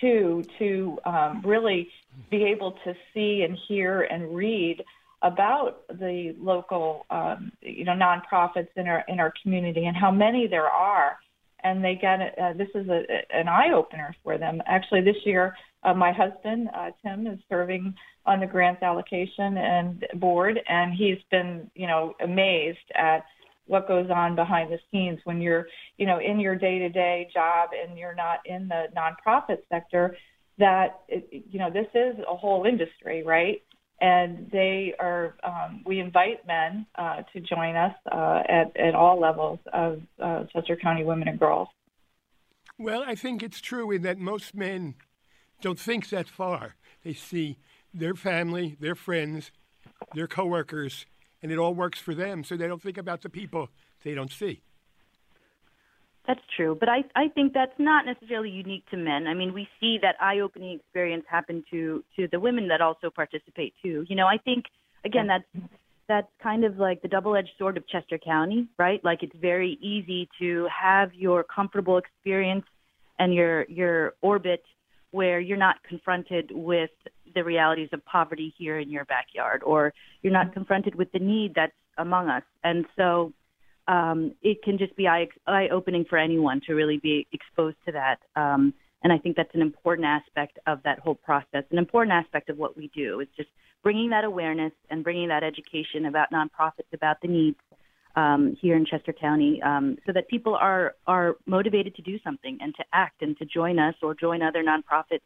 too, to um, really be able to see and hear and read about the local, um, you know, nonprofits in our in our community and how many there are. And they get uh, this is a, an eye opener for them. Actually, this year, uh, my husband uh, Tim is serving on the grants allocation and board, and he's been, you know, amazed at what goes on behind the scenes when you're, you know, in your day-to-day job and you're not in the nonprofit sector. That you know, this is a whole industry, right? and they are. Um, we invite men uh, to join us uh, at at all levels of uh, Chester County women and girls. Well, I think it's true in that most men don't think that far. They see their family, their friends, their coworkers, and it all works for them. So they don't think about the people they don't see. That's true, but I I think that's not necessarily unique to men. I mean, we see that eye-opening experience happen to to the women that also participate too. You know, I think again that's that's kind of like the double-edged sword of Chester County, right? Like it's very easy to have your comfortable experience and your your orbit where you're not confronted with the realities of poverty here in your backyard or you're not confronted with the need that's among us. And so um, it can just be eye, opening for anyone to really be exposed to that. Um, and I think that's an important aspect of that whole process, an important aspect of what we do is just bringing that awareness and bringing that education about nonprofits, about the needs um, here in Chester County, um, so that people are are motivated to do something and to act and to join us or join other nonprofits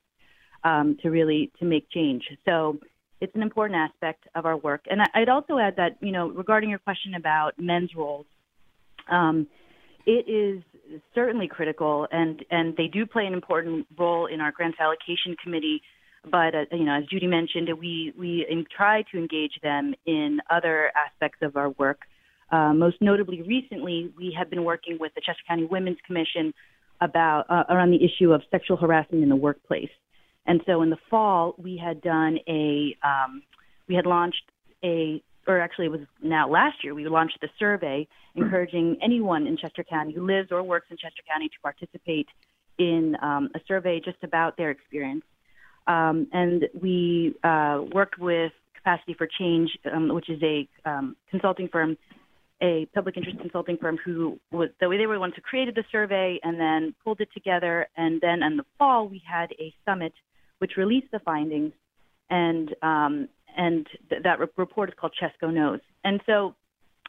um, to really to make change. So it's an important aspect of our work. And I'd also add that you know regarding your question about men's roles, um, it is certainly critical, and and they do play an important role in our grants allocation committee. But uh, you know, as Judi mentioned, we we try to engage them in other aspects of our work. Uh, most notably, recently, we have been working with the Chester County Women's Commission about uh, around the issue of sexual harassment in the workplace. And so, in the fall, we had done a um, we had launched a or actually it was now last year, we launched the survey encouraging anyone in Chester County who lives or works in Chester County to participate in um, a survey just about their experience. Um, and we uh, worked with Capacity for Change, um, which is a um, consulting firm, a public interest consulting firm who was the way they were the ones who created the survey and then pulled it together. And then in the fall, we had a summit which released the findings and um, and th- that re- report is called Chesco Knows. And so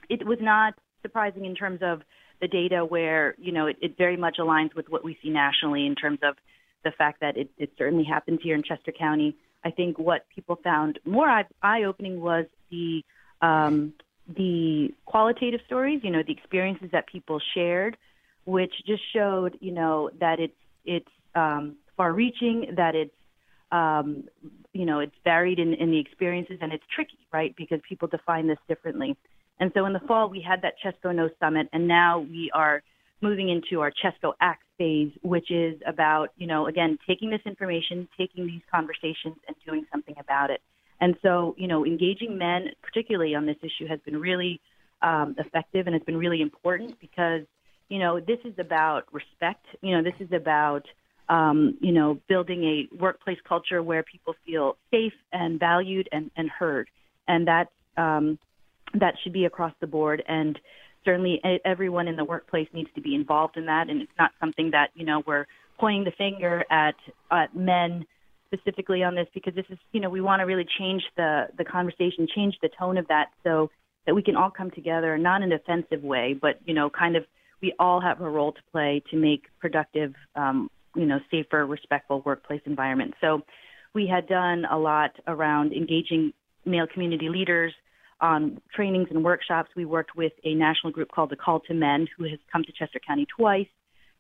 it was not surprising in terms of the data where, you know, it, it very much aligns with what we see nationally in terms of the fact that it, it certainly happens here in Chester County. I think what people found more eye opening was the um, the qualitative stories, you know, the experiences that people shared, which just showed, you know, that it's it's um, far reaching, that it's um, you know, it's varied in, in the experiences and it's tricky, right? Because people define this differently. And so in the fall, we had that Chesco Knows Summit, and now we are moving into our Chesco Act phase, which is about, you know, again, taking this information, taking these conversations, and doing something about it. And so, you know, engaging men, particularly on this issue, has been really um, effective and has been really important because, you know, this is about respect. You know, this is about um, you know, building a workplace culture where people feel safe and valued and, and heard. And that, um, that should be across the board. And certainly everyone in the workplace needs to be involved in that. And it's not something that, you know, we're pointing the finger at, at men specifically on this because this is, you know, we want to really change the, the conversation, change the tone of that so that we can all come together, not in an offensive way, but, you know, kind of we all have a role to play to make productive um, you know, safer, respectful workplace environment. So we had done a lot around engaging male community leaders on trainings and workshops. We worked with a national group called the Call to Men, who has come to Chester County twice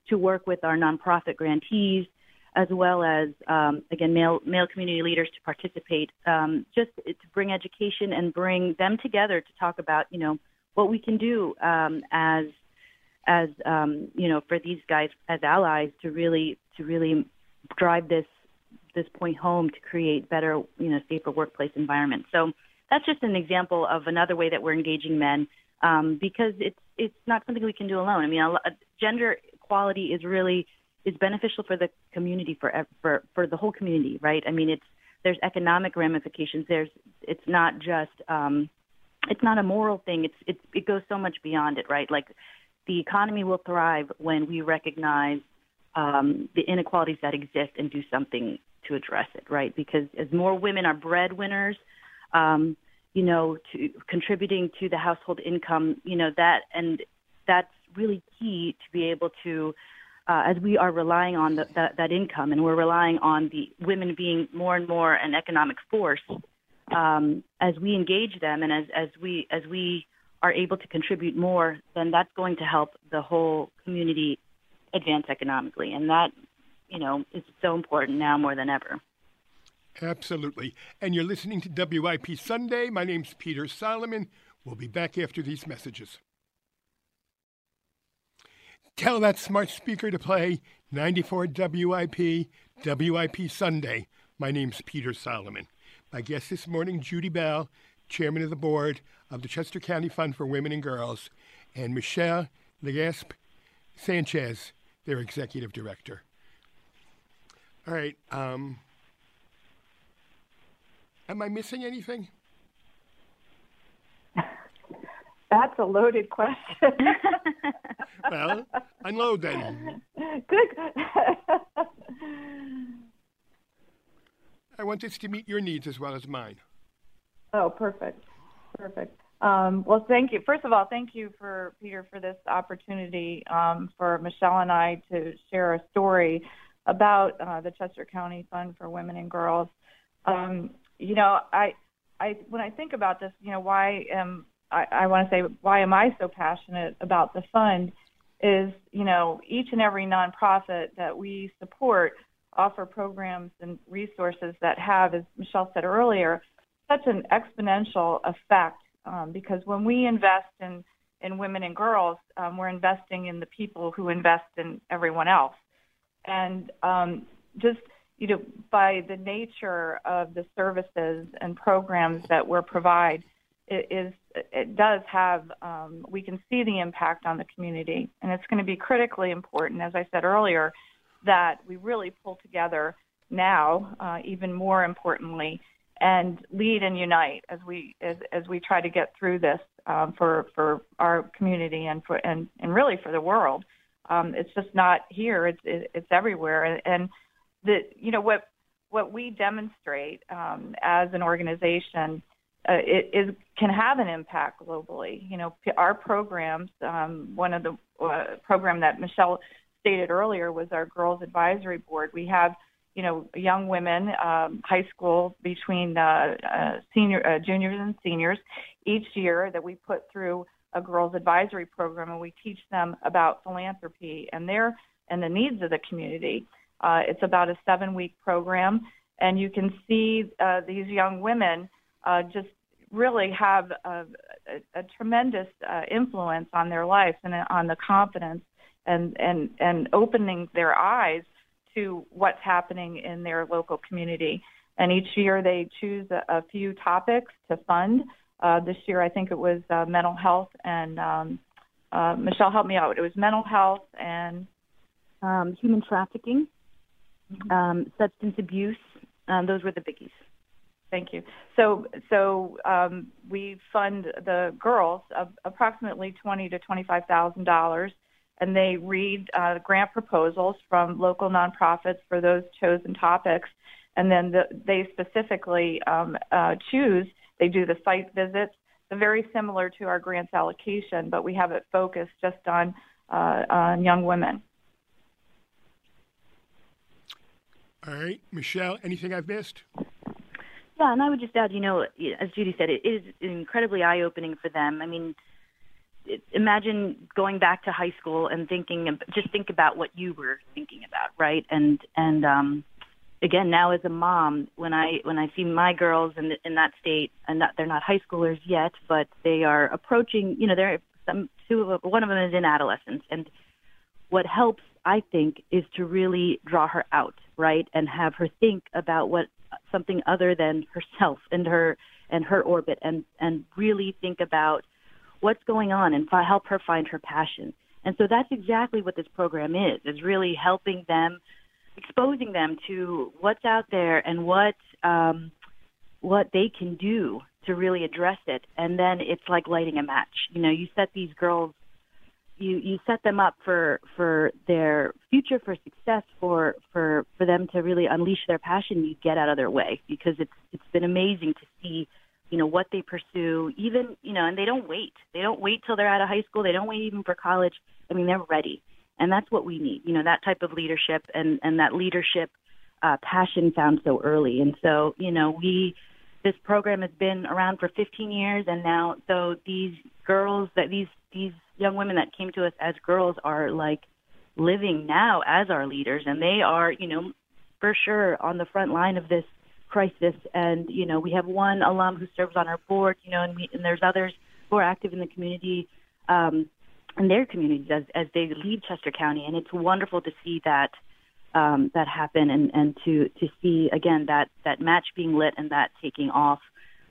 to work with our nonprofit grantees, as well as um, again male male community leaders to participate, um, just to bring education and bring them together to talk about you know what we can do um, as as um, you know for these guys as allies to really to really drive this this point home to create better, you know, safer workplace environments. So that's just an example of another way that we're engaging men um, because it's it's not something we can do alone. I mean, gender equality is really is beneficial for the community for for for the whole community, right? I mean, it's there's economic ramifications. There's it's not just um, it's not a moral thing. It's it it goes so much beyond it, right? Like the economy will thrive when we recognize um, the inequalities that exist and do something to address it, right? Because as more women are breadwinners, um, you know, to contributing to the household income, you know that, and that's really key to be able to, uh, as we are relying on the, that, that income, and we're relying on the women being more and more an economic force. Um, as we engage them, and as as we as we are able to contribute more, then that's going to help the whole community advance economically, and that, you know, is so important now more than ever. Absolutely. And you're listening to WIP Sunday. My name's Peter Solomon. We'll be back after these messages. Tell that smart speaker to play 94 WIP, WIP Sunday. My name's Peter Solomon. My guest this morning, Judi Bell, Chairman of the Board of the Chester County Fund for Women and Girls, and Michelle Legasp Sanchez, their Executive Director. All right. Um, Am I missing anything? That's a loaded question. well, unload then. Good. I want this to meet your needs as well as mine. Oh, perfect. Perfect. Um, well, thank you. First of all, thank you for Peter for this opportunity um, for Michelle and I to share a story about uh, the Chester County Fund for Women and Girls. Um, you know, I, I when I think about this, you know, why am I, I want to say why am I so passionate about the fund? Is you know each and every nonprofit that we support offer programs and resources that have, as Michelle said earlier, such an exponential effect. Um, because when we invest in in women and girls, um, we're investing in the people who invest in everyone else. And um, just you know, by the nature of the services and programs that we provide, it is it does have um, we can see the impact on the community, and it's going to be critically important, as I said earlier, that we really pull together now, uh, even more importantly, and lead and unite as we as, as we try to get through this um, for for our community and for and, and really for the world. Um, it's just not here; it's it, it's everywhere, and, and that you know what what we demonstrate um, as an organization uh, it is can have an impact globally. You know, our programs. Um, one of the uh, program that Michelle stated earlier was our Girls Advisory Board. We have you know young women, um, high school between uh, uh, senior uh, juniors and seniors each year that we put through a girls advisory program and we teach them about philanthropy and their and the needs of the community. Uh, it's about a seven week program, and you can see uh, these young women uh, just really have a, a, a tremendous uh, influence on their lives and on the confidence and, and, and opening their eyes to what's happening in their local community. And each year they choose a, a few topics to fund. Uh, this year, I think it was uh, mental health and um, uh, Michelle, help me out. It was mental health and um, human trafficking um, substance abuse. Um, those were the biggies. Thank you. So, so um, we fund the girls approximately twenty to twenty-five thousand dollars, and they read uh, grant proposals from local nonprofits for those chosen topics, and then the, they specifically um, uh, choose. They do the site visits, so very similar to our grants allocation, but we have it focused just on uh, on young women. All right, Michelle, anything I've missed? Yeah, and I would just add, you know, as Judi said, it is incredibly eye opening for them. I mean, imagine going back to high school and thinking, just think about what you were thinking about, right? And and um, again, now as a mom, when I when I see my girls in in that state, and not, they're not high schoolers yet, but they are approaching, you know, they're some two of one of them is in adolescence, and what helps, I think, is to really draw her out right, and have her think about what something other than herself and her and her orbit, and and really think about what's going on and fi- help her find her passion. And so that's exactly what this program is: is really helping them, exposing them to what's out there and what um, what they can do to really address it. And then it's like lighting a match. You know, you set these girls you you set them up for for their future for success for for for them to really unleash their passion you get out of their way. Because it's it's been amazing to see you know what they pursue even you know and they don't wait. They don't wait till they're out of high school. They don't wait even for college. I mean they're ready. And that's what we need you know that type of leadership and and that leadership uh passion found so early. And so you know we this program has been around for 15 years and now so these girls that these these young women that came to us as girls are like living now as our leaders and they are you know for sure on the front line of this crisis. And you know we have one alum who serves on our board you know and we and there's others who are active in the community um in their communities as as they lead Chester County. And it's wonderful to see that um that happen and and to to see again that that match being lit and that taking off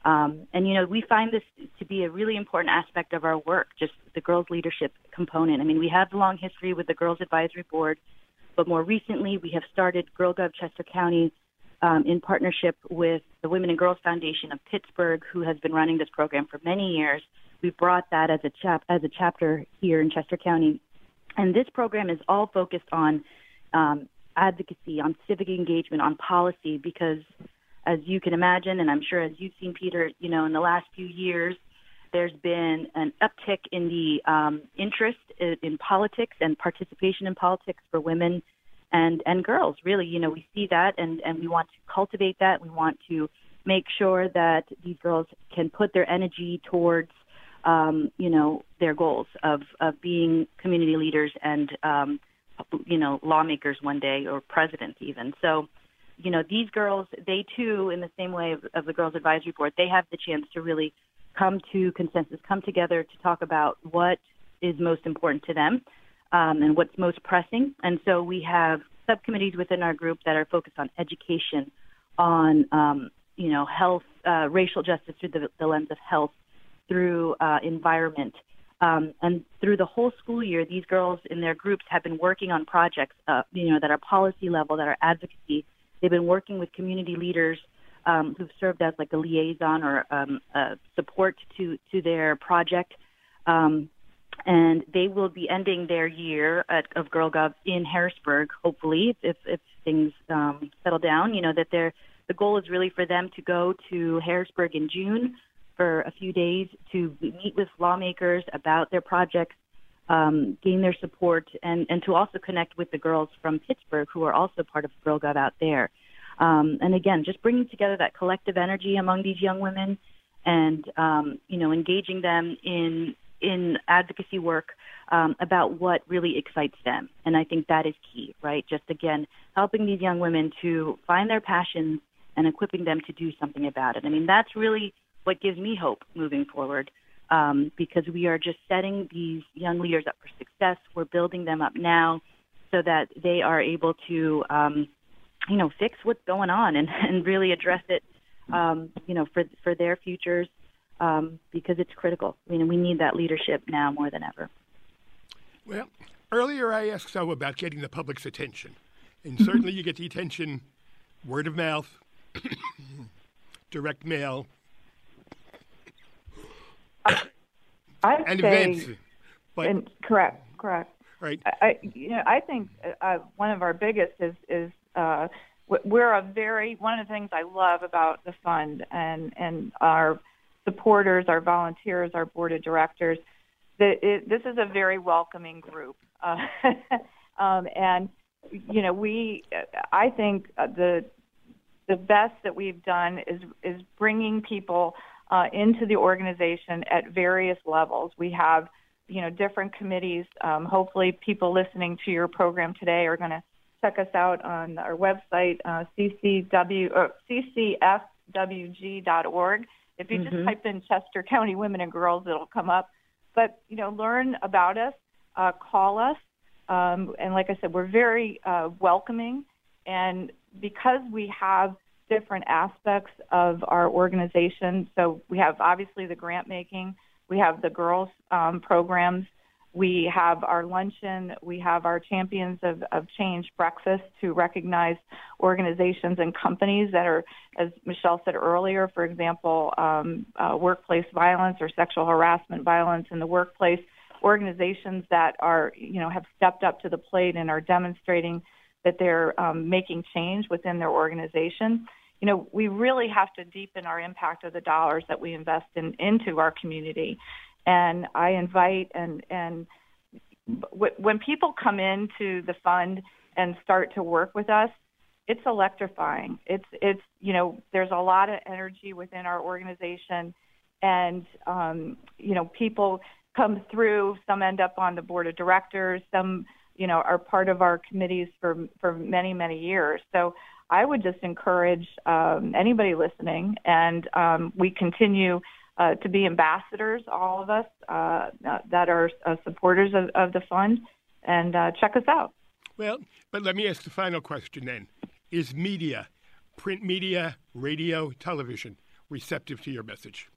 um, and you know, we find this to be a really important aspect of our work, just the girls' leadership component. I mean, we have a long history with the Girls Advisory Board, but more recently, we have started Girl Gov Chester County um, in partnership with the Women and Girls Foundation of Pittsburgh, who has been running this program for many years. We brought that as a chap as a chapter here in Chester County, and this program is all focused on um, advocacy, on civic engagement, on policy, because as you can imagine, and I'm sure as you've seen, Peter, you know, in the last few years, there's been an uptick in the um, interest in, in politics and participation in politics for women and and girls. Really, you know, we see that, and and we want to cultivate that. We want to make sure that these girls can put their energy towards, um, you know, their goals of of being community leaders and, um, you know, lawmakers one day or presidents even. So you know, these girls, they too, in the same way of, of the Girls Advisory Board, they have the chance to really come to consensus, come together to talk about what is most important to them um, and what's most pressing. And so we have subcommittees within our group that are focused on education, on um, you know health, uh, racial justice through the, the lens of health, through uh, environment. Um, and through the whole school year, these girls in their groups have been working on projects, uh, you know, that are policy level, that are advocacy, They've been working with community leaders um, who've served as like a liaison or um, a support to to their project. Um, and they will be ending their year at, of Girl Gov in Harrisburg, hopefully, if, if things um, settle down. You know that they're, the goal is really for them to go to Harrisburg in June for a few days to meet with lawmakers about their projects, um, gain their support, and, and to also connect with the girls from Pittsburgh who are also part of Girl Gov out there. Um, and again, just bringing together that collective energy among these young women, and um, you know, engaging them in in advocacy work um, about what really excites them. And I think that is key, right? Just again, helping these young women to find their passions and equipping them to do something about it. I mean, that's really what gives me hope moving forward um, because we are just setting these young leaders up for success. We're building them up now so that they are able to, um, you know, fix what's going on and, and really address it, um, you know, for for their futures um, because it's critical. I mean, we need that leadership now more than ever. Well, earlier I asked so about getting the public's attention, and certainly you get the attention, word of mouth, direct mail, I'd and say, events. But and correct, correct. right, I, you know, I think uh, one of our biggest is is uh, we're a very one of the things I love about the fund and and our supporters, our volunteers, our board of directors. That it, this is a very welcoming group, uh, um, and you know, we I think the the best that we've done is is bringing people uh, into the organization at various levels. We have, you know, different committees. Um, hopefully, people listening to your program today are going to check us out on our website, uh, ccw, or ccfwg.org. If you Mm-hmm. just type in Chester County Women and Girls, it'll come up. But you know, learn about us, uh, call us, um, and like I said, we're very uh, welcoming. And because we have different aspects of our organization, so we have obviously the grant making, we have the girls um, programs, we have our luncheon, we have our Champions of, of Change breakfast to recognize organizations and companies that are, as Michelle said earlier, for example, um, uh, workplace violence or sexual harassment violence in the workplace, organizations that are, you know, have stepped up to the plate and are demonstrating that they're um, making change within their organization. You know, we really have to deepen our impact of the dollars that we invest in into our community. And I invite and and w- when people come into the fund and start to work with us, it's electrifying. It's it's you know there's a lot of energy within our organization, and um, you know people come through. Some end up on the board of directors. Some you know are part of our committees for for many many years. So I would just encourage um, anybody listening, and um, we continue uh, to be ambassadors, all of us uh, that are uh, supporters of, of, the fund, and uh, check us out. Well, but let me ask the final question then: Is media, print media, radio, television, receptive to your message?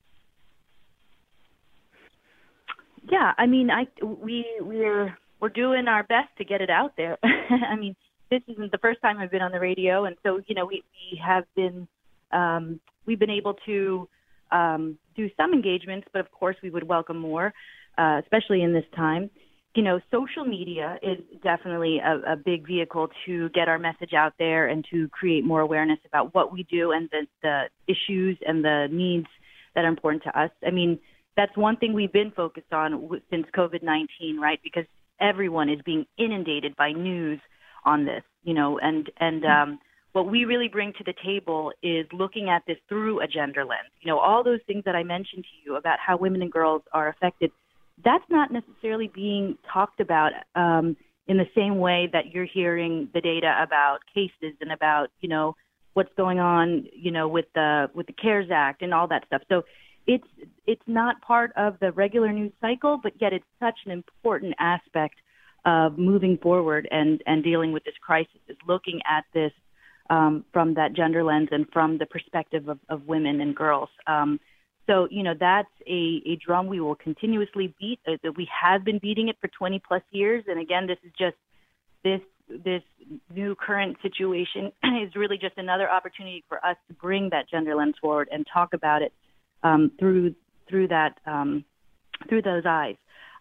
Yeah, I mean, I we we're we're doing our best to get it out there. I mean, this isn't the first time I've been on the radio, and so you know we we have been um, we've been able to um, do some engagements, but of course we would welcome more, uh, especially in this time. You know, social media is definitely a, a big vehicle to get our message out there and to create more awareness about what we do and the, the issues and the needs that are important to us. I mean, that's one thing we've been focused on since COVID 19, right? Because everyone is being inundated by news on this, you know, and, and, um, what we really bring to the table is looking at this through a gender lens. You know, all those things that I mentioned to you about how women and girls are affected, that's not necessarily being talked about um, in the same way that you're hearing the data about cases and about, you know, what's going on, you know, with the with the CARES Act and all that stuff. So it's it's not part of the regular news cycle, but yet it's such an important aspect of moving forward and and dealing with this crisis is looking at this um, from that gender lens and from the perspective of, of women and girls. Um, so, you know, that's a, a drum we will continuously beat. Uh, we have been beating it for 20 plus years. And again, this is just this this new current situation is really just another opportunity for us to bring that gender lens forward and talk about it um, through through that um, through those eyes.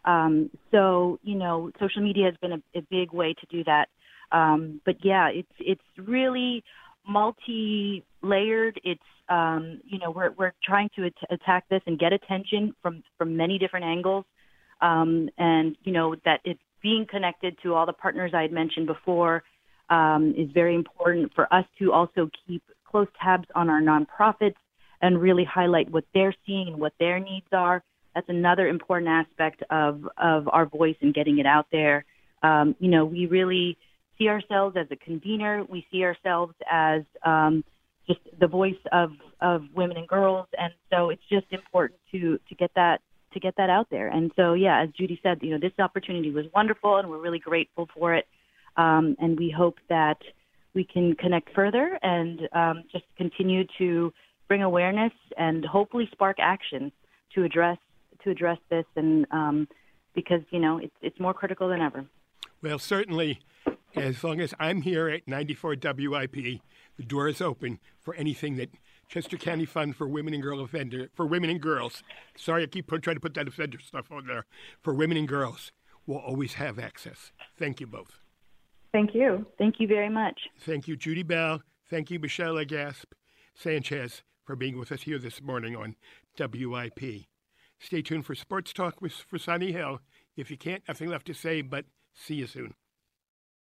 Um, so, you know, social media has been a, a big way to do that. Um, but yeah, it's it's really multi-layered. It's um, you know we're we're trying to at- attack this and get attention from from many different angles, um, and you know that it's being connected to all the partners I had mentioned before um, is very important for us to also keep close tabs on our nonprofits and really highlight what they're seeing and what their needs are. That's another important aspect of of our voice and getting it out there. Um, you know, we really see ourselves as a convener. We see ourselves as um, just the voice of, of women and girls, and so it's just important to to get that to get that out there. And so, yeah, as Judi said, you know, this opportunity was wonderful, and we're really grateful for it. Um, and we hope that we can connect further and um, just continue to bring awareness and hopefully spark action to address to address this. And um, because you know, it's it's more critical than ever. Well, certainly as long as I'm here at 94 WIP, the door is open for anything that Chester County Fund for Women and Girl Offender for Women and Girls. Sorry, I keep trying to put that offender stuff on there. For women and girls, will always have access. Thank you both. Thank you. Thank you very much. Thank you, Judi Bell. Thank you, Michelle Legaspi Sanchez, for being with us here this morning on WIP. Stay tuned for Sports Talk with for Sonny Hill. If you can't, nothing left to say, but see you soon.